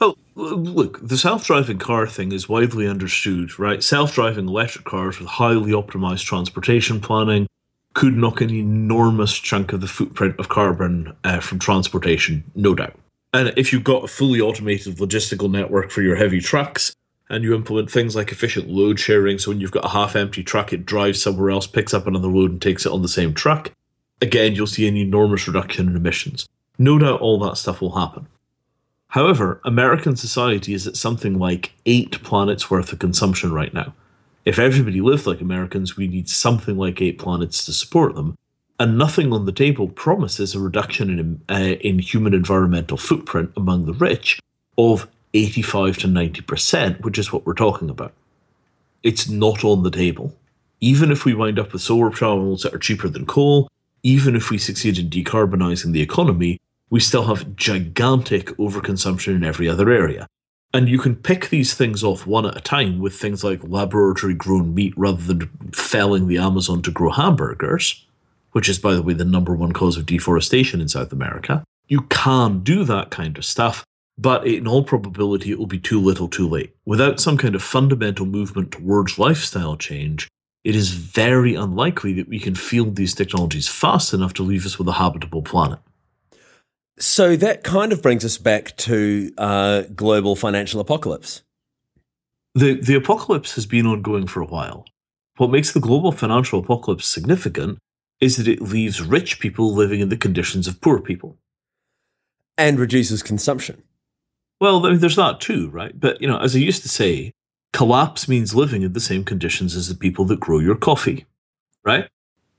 Oh, look, the self driving car thing is widely understood, right? Self driving electric cars with highly optimized transportation planning could knock an enormous chunk of the footprint of carbon uh, from transportation, no doubt. And if you've got a fully automated logistical network for your heavy trucks, and you implement things like efficient load sharing, so when you've got a half empty truck, it drives somewhere else, picks up another load, and takes it on the same truck, again, you'll see an enormous reduction in emissions. No doubt all that stuff will happen. However, American society is at something like eight planets worth of consumption right now. If everybody lived like Americans, we need something like eight planets to support them. And nothing on the table promises a reduction in, uh, in human environmental footprint among the rich of 85 to 90%, which is what we're talking about. It's not on the table. Even if we wind up with solar panels that are cheaper than coal, even if we succeed in decarbonising the economy, we still have gigantic overconsumption in every other area. And you can pick these things off one at a time with things like laboratory grown meat rather than felling the Amazon to grow hamburgers, which is, by the way, the number one cause of deforestation in South America. You can do that kind of stuff, but in all probability, it will be too little too late. Without some kind of fundamental movement towards lifestyle change, it is very unlikely that we can field these technologies fast enough to leave us with a habitable planet. So that kind of brings us back to uh, global financial apocalypse. The the apocalypse has been ongoing for a while. What makes the global financial apocalypse significant is that it leaves rich people living in the conditions of poor people, and reduces consumption. Well, I mean, there's that too, right? But you know, as I used to say, collapse means living in the same conditions as the people that grow your coffee, right?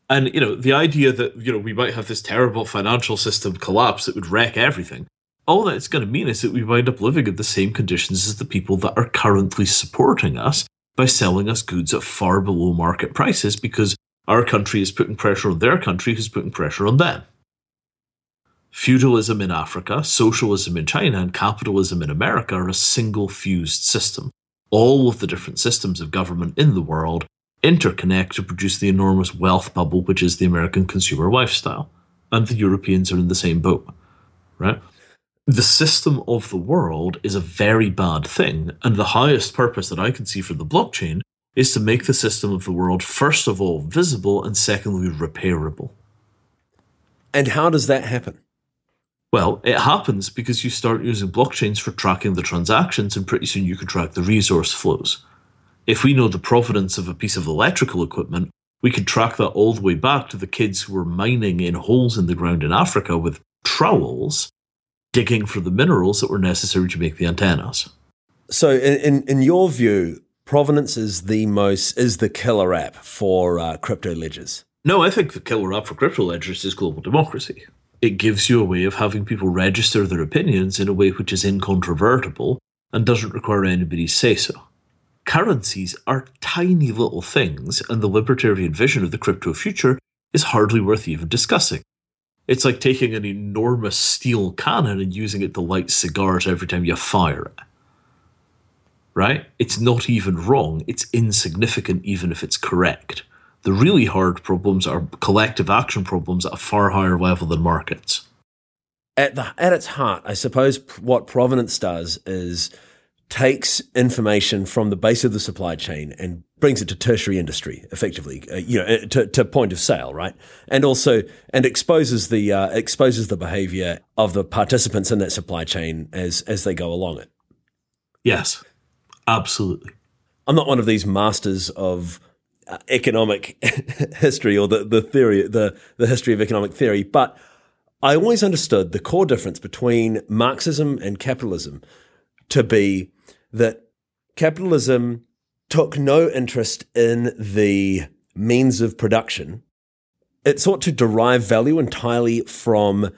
And you know, the idea that you know we might have this terrible financial system collapse that would wreck everything. All that it's going to mean is that we wind up living in the same conditions as the people that are currently supporting us by selling us goods at far below market prices because our country is putting pressure on their country who's putting pressure on them. Feudalism in Africa, socialism in China, and capitalism in America are a single fused system. All of the different systems of government in the world interconnect to produce the enormous wealth bubble which is the American consumer lifestyle. And the Europeans are in the same boat, right? The system of the world is a very bad thing, and the highest purpose that I can see for the blockchain is to make the system of the world, first of all, visible and secondly, repairable. And how does that happen? Well, it happens because you start using blockchains for tracking the transactions, and pretty soon you can track the resource flows. If we know the provenance of a piece of electrical equipment, we could track that all the way back to the kids who were mining in holes in the ground in Africa with trowels, digging for the minerals that were necessary to make the antennas. So, in, in, your view, provenance is the most is the killer app for uh, crypto ledgers. No, I think the killer app for crypto ledgers is global democracy. It gives you a way of having people register their opinions in a way which is incontrovertible and doesn't require anybody's say so. Currencies are tiny little things, and the libertarian vision of the crypto future is hardly worth even discussing. It's like taking an enormous steel cannon and using it to light cigars every time you fire it right? It's not even wrong. It's insignificant, even if it's correct. The really hard problems are collective action problems at a far higher level than markets. At, the, at its heart, I suppose what provenance does is takes information from the base of the supply chain and brings it to tertiary industry effectively uh, you know uh, to, to point of sale right? And also and exposes the uh, exposes the behavior of the participants in that supply chain as as they go along it. Yes. Absolutely. I'm not one of these masters of uh, economic history or the, the theory, the, the history of economic theory, but I always understood the core difference between Marxism and capitalism to be that capitalism took no interest in the means of production. It sought to derive value entirely from,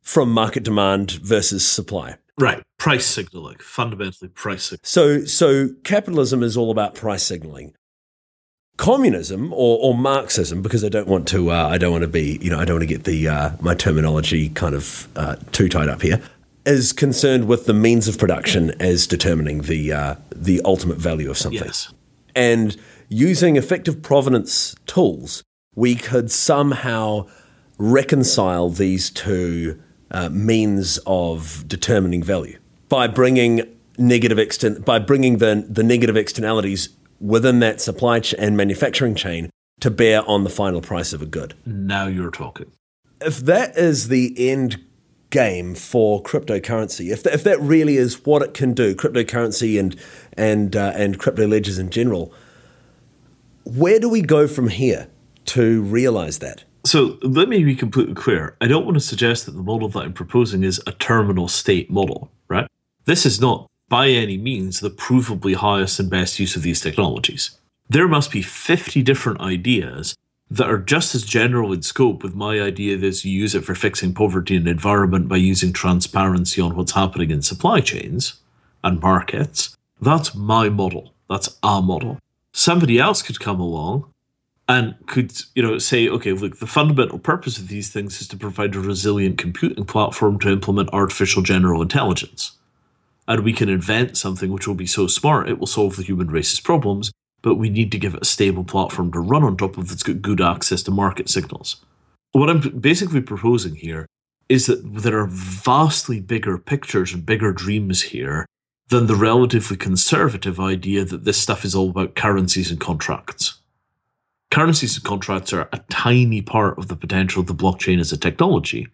from market demand versus supply. Right, price signaling, fundamentally price signaling. So, so capitalism is all about price signaling. Communism or, or Marxism, because I don't want to, uh, I don't want to be, you know, I don't want to get the uh, my terminology kind of uh, too tied up here, is concerned with the means of production as determining the uh, the ultimate value of something. Yes. And using effective provenance tools, we could somehow reconcile these two uh, means of determining value by bringing negative extern- by bringing the, the negative externalities within that supply ch- and manufacturing chain to bear on the final price of a good. Now you're talking. If that is the end game for cryptocurrency, if, if that really is what it can do, cryptocurrency and and uh, and crypto ledgers in general, where do we go from here to realize that? So let me be completely clear. I don't want to suggest that the model that I'm proposing is a terminal state model, right? This is not by any means the provably highest and best use of these technologies. There must be 50 different ideas that are just as general in scope with my idea that you use it for fixing poverty and environment by using transparency on what's happening in supply chains and markets. That's my model. That's our model. Somebody else could come along and could you know say okay look the fundamental purpose of these things is to provide a resilient computing platform to implement artificial general intelligence and we can invent something which will be so smart it will solve the human race's problems but we need to give it a stable platform to run on top of that's got good access to market signals what i'm basically proposing here is that there are vastly bigger pictures and bigger dreams here than the relatively conservative idea that this stuff is all about currencies and contracts currencies and contracts are a tiny part of the potential of the blockchain as a technology.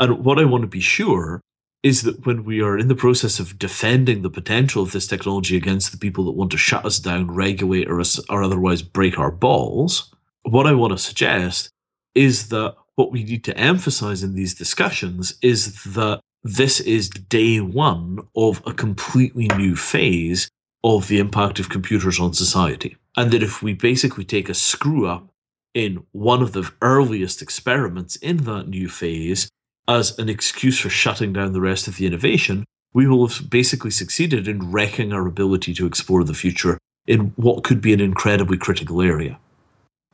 And what I want to be sure is that when we are in the process of defending the potential of this technology against the people that want to shut us down, regulate, or, or otherwise break our balls, what I want to suggest is that what we need to emphasize in these discussions is that this is day one of a completely new phase of the impact of computers on society. And that if we basically take a screw up in one of the earliest experiments in that new phase as an excuse for shutting down the rest of the innovation, we will have basically succeeded in wrecking our ability to explore the future in what could be an incredibly critical area.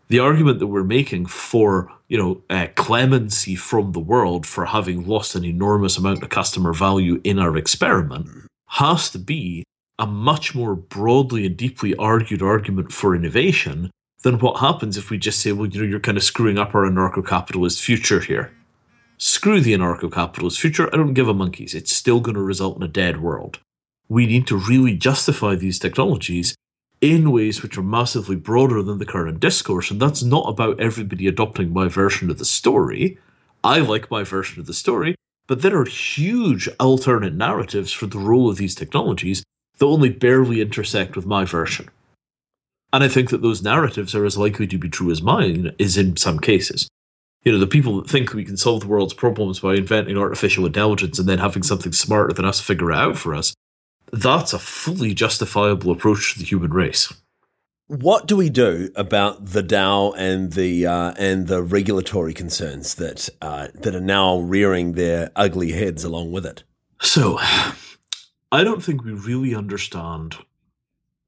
The argument that we're making for, you know, uh, clemency from the world for having lost an enormous amount of customer value in our experiment has to be a much more broadly and deeply argued argument for innovation than what happens if we just say, well, you know, you're kind of screwing up our anarcho capitalist future here. Screw the anarcho capitalist future. I don't give a monkey's. It's still going to result in a dead world. We need to really justify these technologies in ways which are massively broader than the current discourse. And that's not about everybody adopting my version of the story. I like my version of the story, but there are huge alternate narratives for the role of these technologies that only barely intersect with my version. And I think that those narratives are as likely to be true as mine is in some cases. You know, the people that think we can solve the world's problems by inventing artificial intelligence and then having something smarter than us figure it out for us, that's a fully justifiable approach to the human race. What do we do about the DAO and the uh, and the regulatory concerns that uh, that are now rearing their ugly heads along with it? So, I don't think we really understand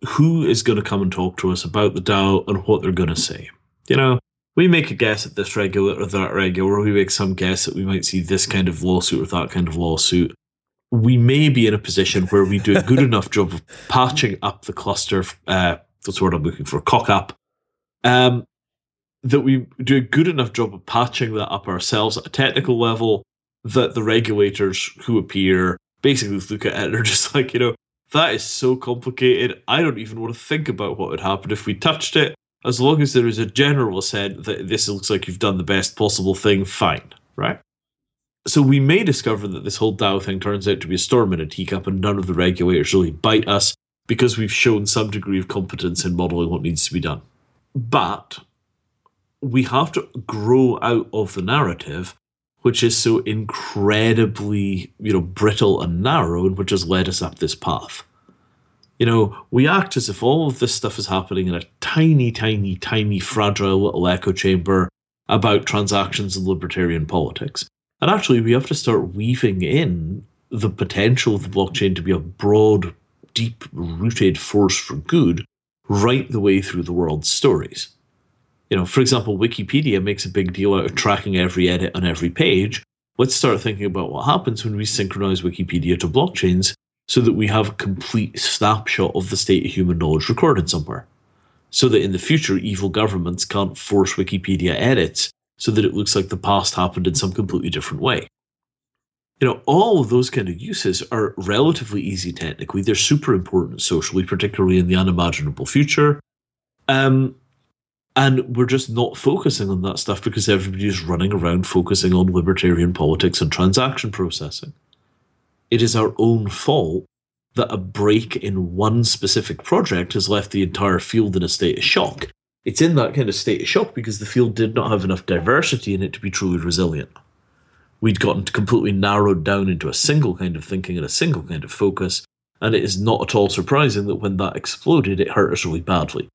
who is going to come and talk to us about the DAO and what they're going to say. You know, we make a guess at this regulator or that regulator, or we make some guess that we might see this kind of lawsuit or that kind of lawsuit we may be in a position where we do a good enough job of patching up the cluster. Uh, that's what I'm looking for. Cock up. Um, that we do a good enough job of patching that up ourselves at a technical level that the regulators who appear basically look at it and are just like, you know, that is so complicated. I don't even want to think about what would happen if we touched it. As long as there is a general assent that this looks like you've done the best possible thing, fine, right? So we may discover that this whole DAO thing turns out to be a storm in a teacup and none of the regulators really bite us because we've shown some degree of competence in modeling what needs to be done. But we have to grow out of the narrative which is so incredibly, you know, brittle and narrow and which has led us up this path. You know, we act as if all of this stuff is happening in a tiny, tiny, tiny, fragile little echo chamber about transactions and libertarian politics. And actually, we have to start weaving in the potential of the blockchain to be a broad, deep rooted force for good right the way through the world's stories. You know, for example, Wikipedia makes a big deal out of tracking every edit on every page. Let's start thinking about what happens when we synchronize Wikipedia to blockchains so that we have a complete snapshot of the state of human knowledge recorded somewhere. So that in the future, evil governments can't force Wikipedia edits so that it looks like the past happened in some completely different way. You know, all of those kind of uses are relatively easy technically. They're super important socially, particularly in the unimaginable future. Um, and we're just not focusing on that stuff because everybody's running around focusing on libertarian politics and transaction processing. It is our own fault that a break in one specific project has left the entire field in a state of shock it's in that kind of state of shock because the field did not have enough diversity in it to be truly resilient. We'd gotten completely narrowed down into a single kind of thinking and a single kind of focus, and it is not at all surprising that when that exploded, it hurt us really badly.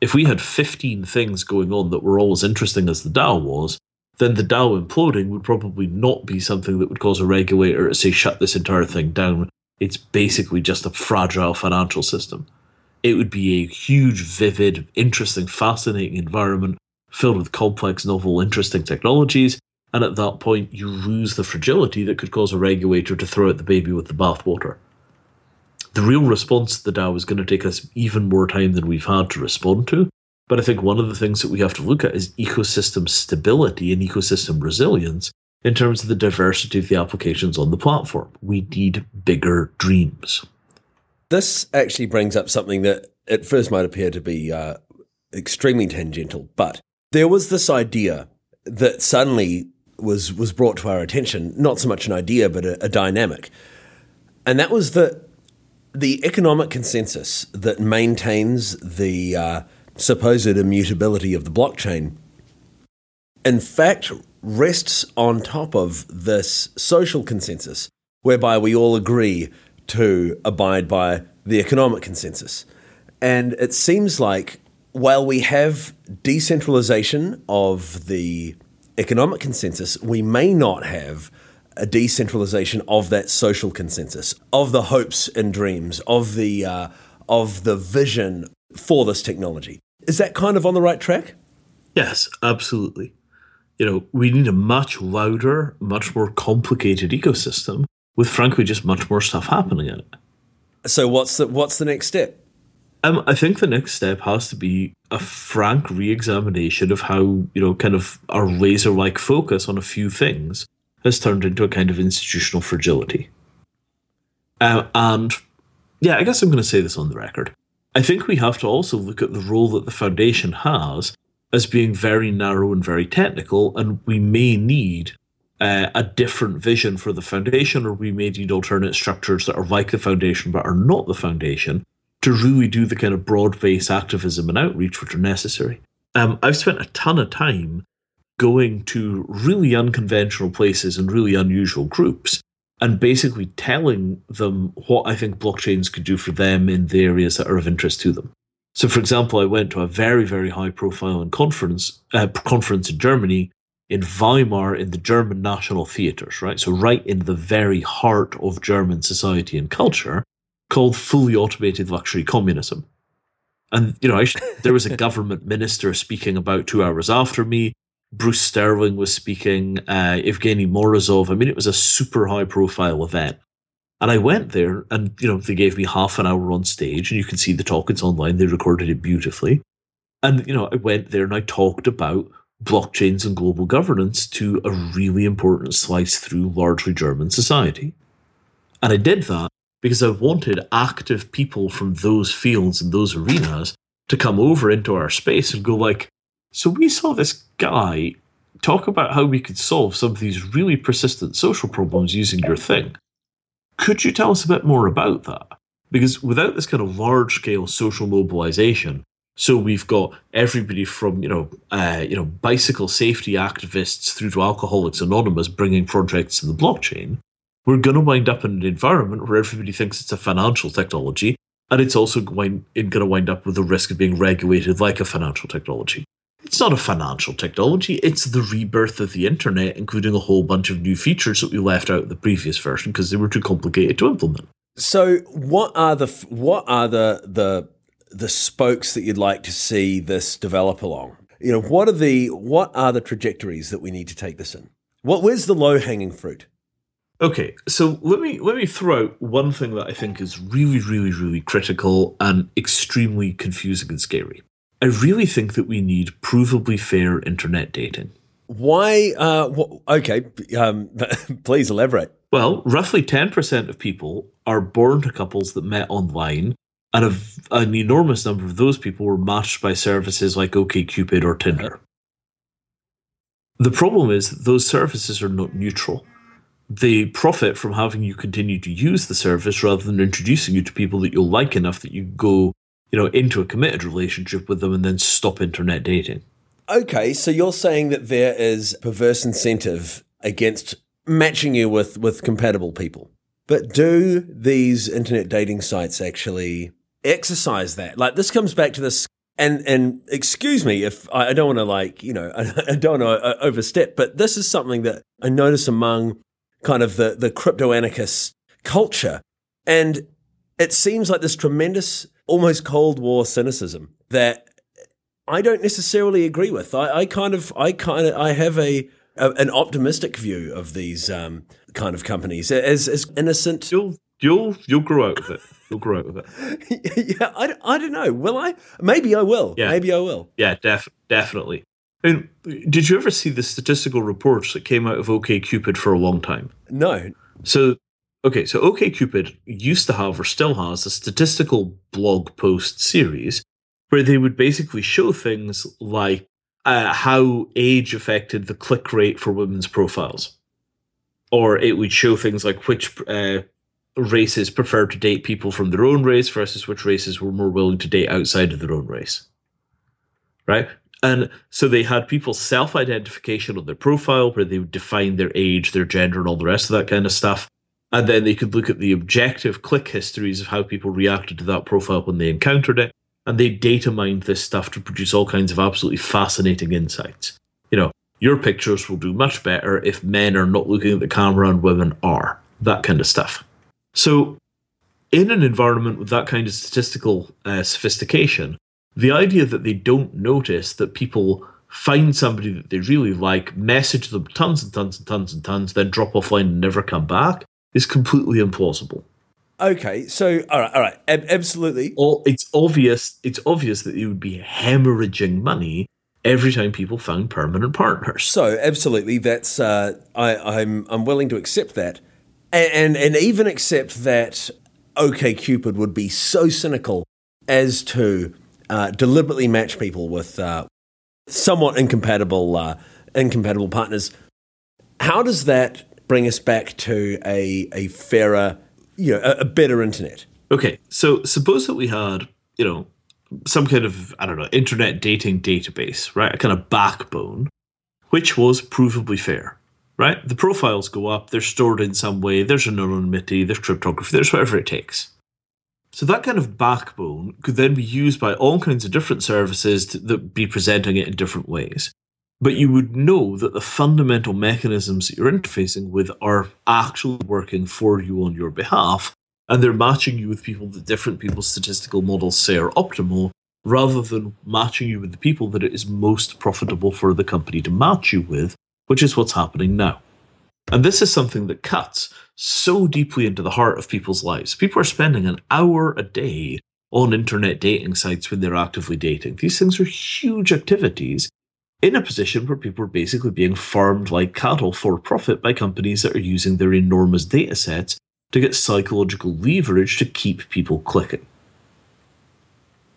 If we had 15 things going on that were all as interesting as the DAO was, then the DAO imploding would probably not be something that would cause a regulator to say, shut this entire thing down. It's basically just a fragile financial system it would be a huge, vivid, interesting, fascinating environment filled with complex, novel, interesting technologies. And at that point, you lose the fragility that could cause a regulator to throw out the baby with the bathwater. The real response to the DAO is going to take us even more time than we've had to respond to. But I think one of the things that we have to look at is ecosystem stability and ecosystem resilience in terms of the diversity of the applications on the platform. We need bigger dreams. This actually brings up something that at first might appear to be uh, extremely tangential, but there was this idea that suddenly was was brought to our attention. Not so much an idea, but a, a dynamic, and that was that the economic consensus that maintains the uh, supposed immutability of the blockchain, in fact, rests on top of this social consensus whereby we all agree to abide by the economic consensus. And it seems like while we have decentralization of the economic consensus, we may not have a decentralization of that social consensus, of the hopes and dreams, of the uh, of the vision for this technology. Is that kind of on the right track? Yes, absolutely. You know, we need a much louder, much more complicated ecosystem with frankly just much more stuff happening in it. So what's the what's the next step? Um, I think the next step has to be a frank re-examination of how you know kind of our laser-like focus on a few things has turned into a kind of institutional fragility. Uh, and yeah, I guess I'm going to say this on the record. I think we have to also look at the role that the foundation has as being very narrow and very technical, and we may need uh, a different vision for the foundation, or we may need alternate structures that are like the foundation but are not the foundation to really do the kind of broad based activism and outreach which are necessary. Um, I've spent a ton of time going to really unconventional places and really unusual groups and basically telling them what I think blockchains could do for them in the areas that are of interest to them. So, for example, I went to a very, very high profile conference uh, conference in Germany, in Weimar, in the German National Theatres, right? So, right in the very heart of German society and culture, called Fully Automated Luxury Communism. And, you know, sh- there was a government minister speaking about two hours after me. Bruce Sterling was speaking, uh, Evgeny Morozov. I mean, it was a super high profile event. And I went there and, you know, they gave me half an hour on stage and you can see the talk. It's online. They recorded it beautifully. And, you know, I went there and I talked about blockchains and global governance to a really important slice through largely German society. And I did that because I wanted active people from those fields and those arenas to come over into our space and go like, so we saw this guy talk about how we could solve some of these really persistent social problems using your thing. Could you tell us a bit more about that? Because without this kind of large scale social mobilization, so we've got everybody from you know uh, you know bicycle safety activists through to Alcoholics Anonymous bringing projects to the blockchain. We're going to wind up in an environment where everybody thinks it's a financial technology, and it's also going, going to wind up with the risk of being regulated like a financial technology. It's not a financial technology, it's the rebirth of the internet, including a whole bunch of new features that we left out of the previous version because they were too complicated to implement. So, what are the what are the the the spokes that you'd like to see this develop along? You know, what are the what are the trajectories that we need to take this in? What where's the low hanging fruit? Okay, so let me let me throw out one thing that I think is really, really, really critical and extremely confusing and scary. I really think that we need provably fair internet dating. Why? Uh, wh- okay, um, please elaborate. Well, roughly 10% of people are born to couples that met online, and a, an enormous number of those people were matched by services like OKCupid or Tinder. The problem is those services are not neutral. They profit from having you continue to use the service rather than introducing you to people that you'll like enough that you go you know, into a committed relationship with them and then stop internet dating. Okay, so you're saying that there is perverse incentive against matching you with with compatible people. But do these internet dating sites actually exercise that? Like this comes back to this and and excuse me if I, don't want to like, you know, I, don't want to uh, overstep, but this is something that I notice among kind of the the crypto anarchist culture. And it seems like this tremendous almost Cold War cynicism that I don't necessarily agree with. I, I kind of, I kind of, I have a, a, an optimistic view of these um, kind of companies as as innocent. You'll you'll you'll grow out with it. You'll grow out with it. yeah, I, I don't know. Will I? Maybe I will. Yeah. Maybe I will. Yeah, def- definitely. I mean, did you ever see the statistical reports that came out of OK Cupid for a long time? No. So Okay, so OKCupid used to have or still has a statistical blog post series where they would basically show things like uh, how age affected the click rate for women's profiles. Or it would show things like which uh, races preferred to date people from their own race versus which races were more willing to date outside of their own race. Right? And so they had people's self identification on their profile where they would define their age, their gender, and all the rest of that kind of stuff and then they could look at the objective click histories of how people reacted to that profile when they encountered it. And they data mined this stuff to produce all kinds of absolutely fascinating insights. You know your pictures will do much better if men are not looking at the camera and women are. That kind of stuff. So in an environment with that kind of statistical uh, sophistication the idea that they don't notice that people find somebody that they really like, message them tons and tons and tons and tons, then drop offline and never come back is completely implausible. Okay, so all right, all right, ab- absolutely. All it's obvious. It's obvious that you would be hemorrhaging money every time people found permanent partners. So absolutely, that's uh, I, I'm I'm willing to accept that, and, and and even accept that OK Cupid would be so cynical as to uh, deliberately match people with uh, somewhat incompatible uh, incompatible partners. How does that bring us back to a a fairer, you know, a, a better internet? Okay, so suppose that we had, you know, some kind of I don't know internet dating database, right? A kind of backbone, which was provably fair, right? The profiles go up, they're stored in some way. There's anonymity, there's cryptography, there's whatever it takes. So that kind of backbone could then be used by all kinds of different services to, that be presenting it in different ways. But you would know that the fundamental mechanisms that you're interfacing with are actually working for you on your behalf, and they're matching you with people that different people's statistical models say are optimal, rather than matching you with the people that it is most profitable for the company to match you with, which is what's happening now. And this is something that cuts so deeply into the heart of people's lives. People are spending an hour a day on internet dating sites when they're actively dating. These things are huge activities in a position where people are basically being farmed like cattle for profit by companies that are using their enormous data sets to get psychological leverage to keep people clicking.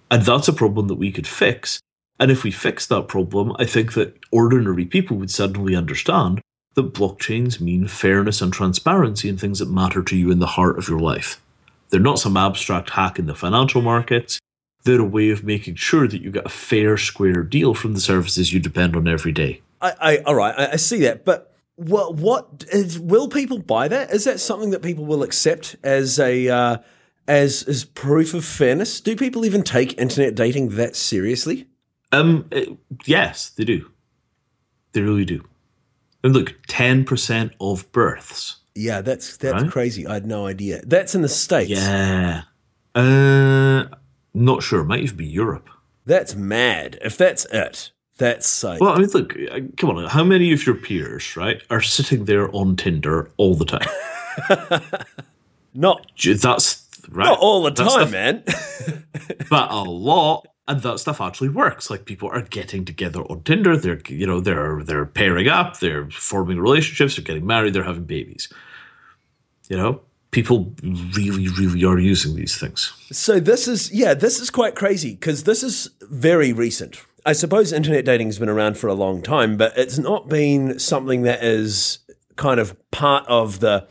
And that's a problem that we could fix. And if we fix that problem, I think that ordinary people would suddenly understand that blockchains mean fairness and transparency in things that matter to you in the heart of your life. They're not some abstract hack in the financial markets. They're a way of making sure that you get a fair, square deal from the services you depend on every day. I, I all right, I, I see that, but what what is, will people buy that? Is that something that people will accept as a uh, as as proof of fairness? Do people even take internet dating that seriously? Um, it, yes, they do. They really do. And look, ten percent of births. Yeah, that's that's right? crazy. I had no idea. That's in the states. Yeah. Uh, not sure. Might even be Europe. That's mad. If that's it, that's like. Well, I mean, look, uh, come on. How many of your peers, right, are sitting there on Tinder all the time? not. That's right. Not all the time, man. but a lot and that stuff actually works. Like people are getting together on Tinder. They're you know they're they're pairing up. They're forming relationships. They're getting married. They're having babies. You know, people really really are using these things. So this is yeah, this is quite crazy because this is very recent. I suppose internet dating has been around for a long time, but it's not been something that is kind of part of the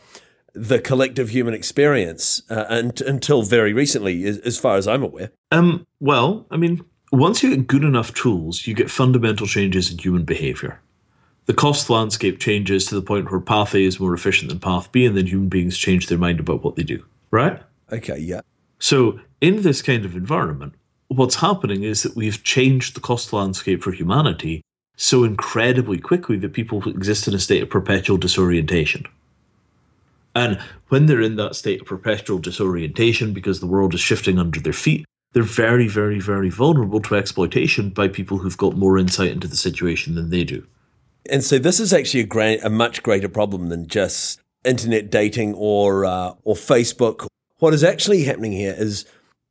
the collective human experience uh, and, until very recently, as, as, far as I'm aware. Um, well, I mean, once you get good enough tools, you get fundamental changes in human behavior. The cost landscape changes to the point where path A is more efficient than path B, and then human beings change their mind about what they do, right? Okay, yeah. So, in this kind of environment, what's happening is that we've changed the cost landscape for humanity so incredibly quickly that people exist in a state of perpetual disorientation. And when they're in that state of perpetual disorientation because the world is shifting under their feet, they're very, very, very vulnerable to exploitation by people who've got more insight into the situation than they do. And so this is actually a, a much greater problem than just internet dating or uh, or Facebook. What is actually happening here is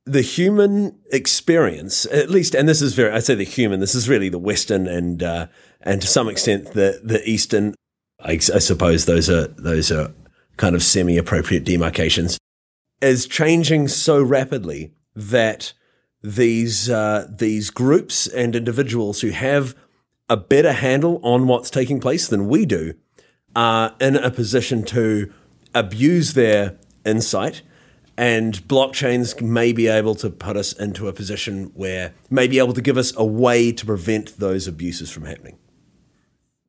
the human experience, at least, and this is very, I say the human, this is really the Western and uh, and to some extent the the Eastern. I, I suppose those are those are kind of semi appropriate demarcations, is changing so rapidly that these uh, these groups and individuals who have a better handle on what's taking place than we do are in a position to abuse their insight and blockchains may be able to put us into a position where may be able to give us a way to prevent those abuses from happening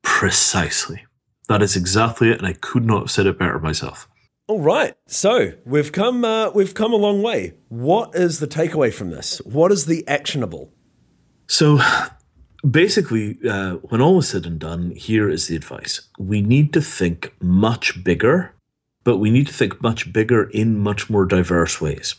precisely that is exactly it, and I could not have said it better myself. All right, so we've come uh, we've come a long way. What is the takeaway from this? What is the actionable? So, basically, uh, when all is said and done, here is the advice: we need to think much bigger, but we need to think much bigger in much more diverse ways.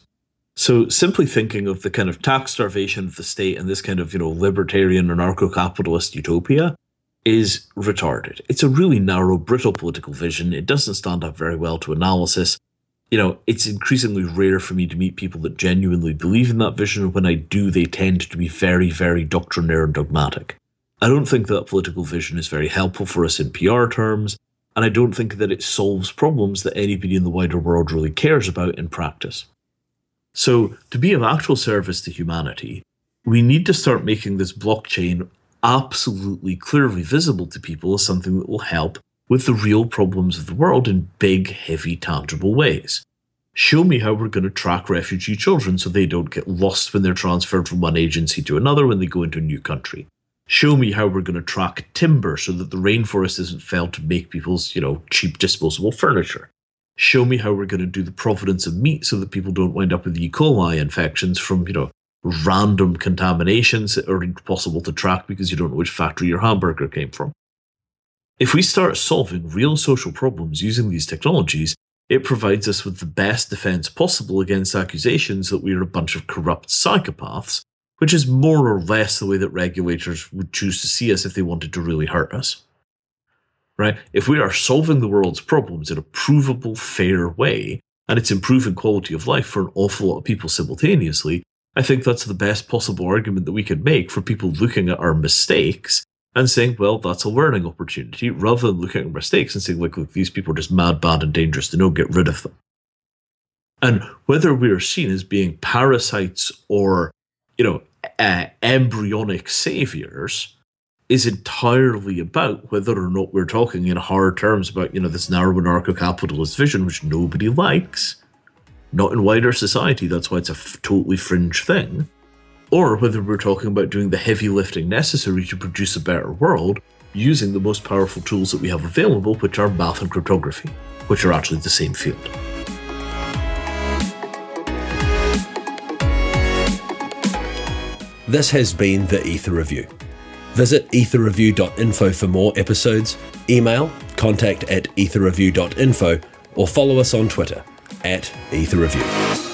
So, simply thinking of the kind of tax starvation of the state and this kind of you know libertarian anarcho-capitalist utopia is retarded. It's a really narrow, brittle political vision. It doesn't stand up very well to analysis. You know, it's increasingly rare for me to meet people that genuinely believe in that vision. When I do, they tend to be very, very doctrinaire and dogmatic. I don't think that political vision is very helpful for us in PR terms, and I don't think that it solves problems that anybody in the wider world really cares about in practice. So, to be of actual service to humanity, we need to start making this blockchain absolutely clearly visible to people as something that will help with the real problems of the world in big, heavy, tangible ways. Show me how we're going to track refugee children so they don't get lost when they're transferred from one agency to another when they go into a new country. Show me how we're going to track timber so that the rainforest isn't felled to make people's, you know, cheap disposable furniture. Show me how we're going to do the provenance of meat so that people don't wind up with E. coli infections from, you know, random contaminations that are impossible to track because you don't know which factory your hamburger came from. If we start solving real social problems using these technologies, it provides us with the best defense possible against accusations that we are a bunch of corrupt psychopaths, which is more or less the way that regulators would choose to see us if they wanted to really hurt us. Right? If we are solving the world's problems in a provable, fair way, and it's improving quality of life for an awful lot of people simultaneously, I think that's the best possible argument that we could make for people looking at our mistakes and saying, well, that's a learning opportunity, rather than looking at mistakes and saying, like, look, these people are just mad, bad, and dangerous to know, get rid of them. And whether we are seen as being parasites or, you know, uh, embryonic saviors is entirely about whether or not we're talking in hard terms about, you know, this narrow anarcho capitalist vision, which nobody likes, not in wider society. That's why it's a f- totally fringe thing. Or whether we're talking about doing the heavy lifting necessary to produce a better world using the most powerful tools that we have available, which are math and cryptography, which are actually the same field. This has been the Ether Review. Visit etherreview.info for more episodes, email contact at etherreview.info, or follow us on Twitter at Ether Review.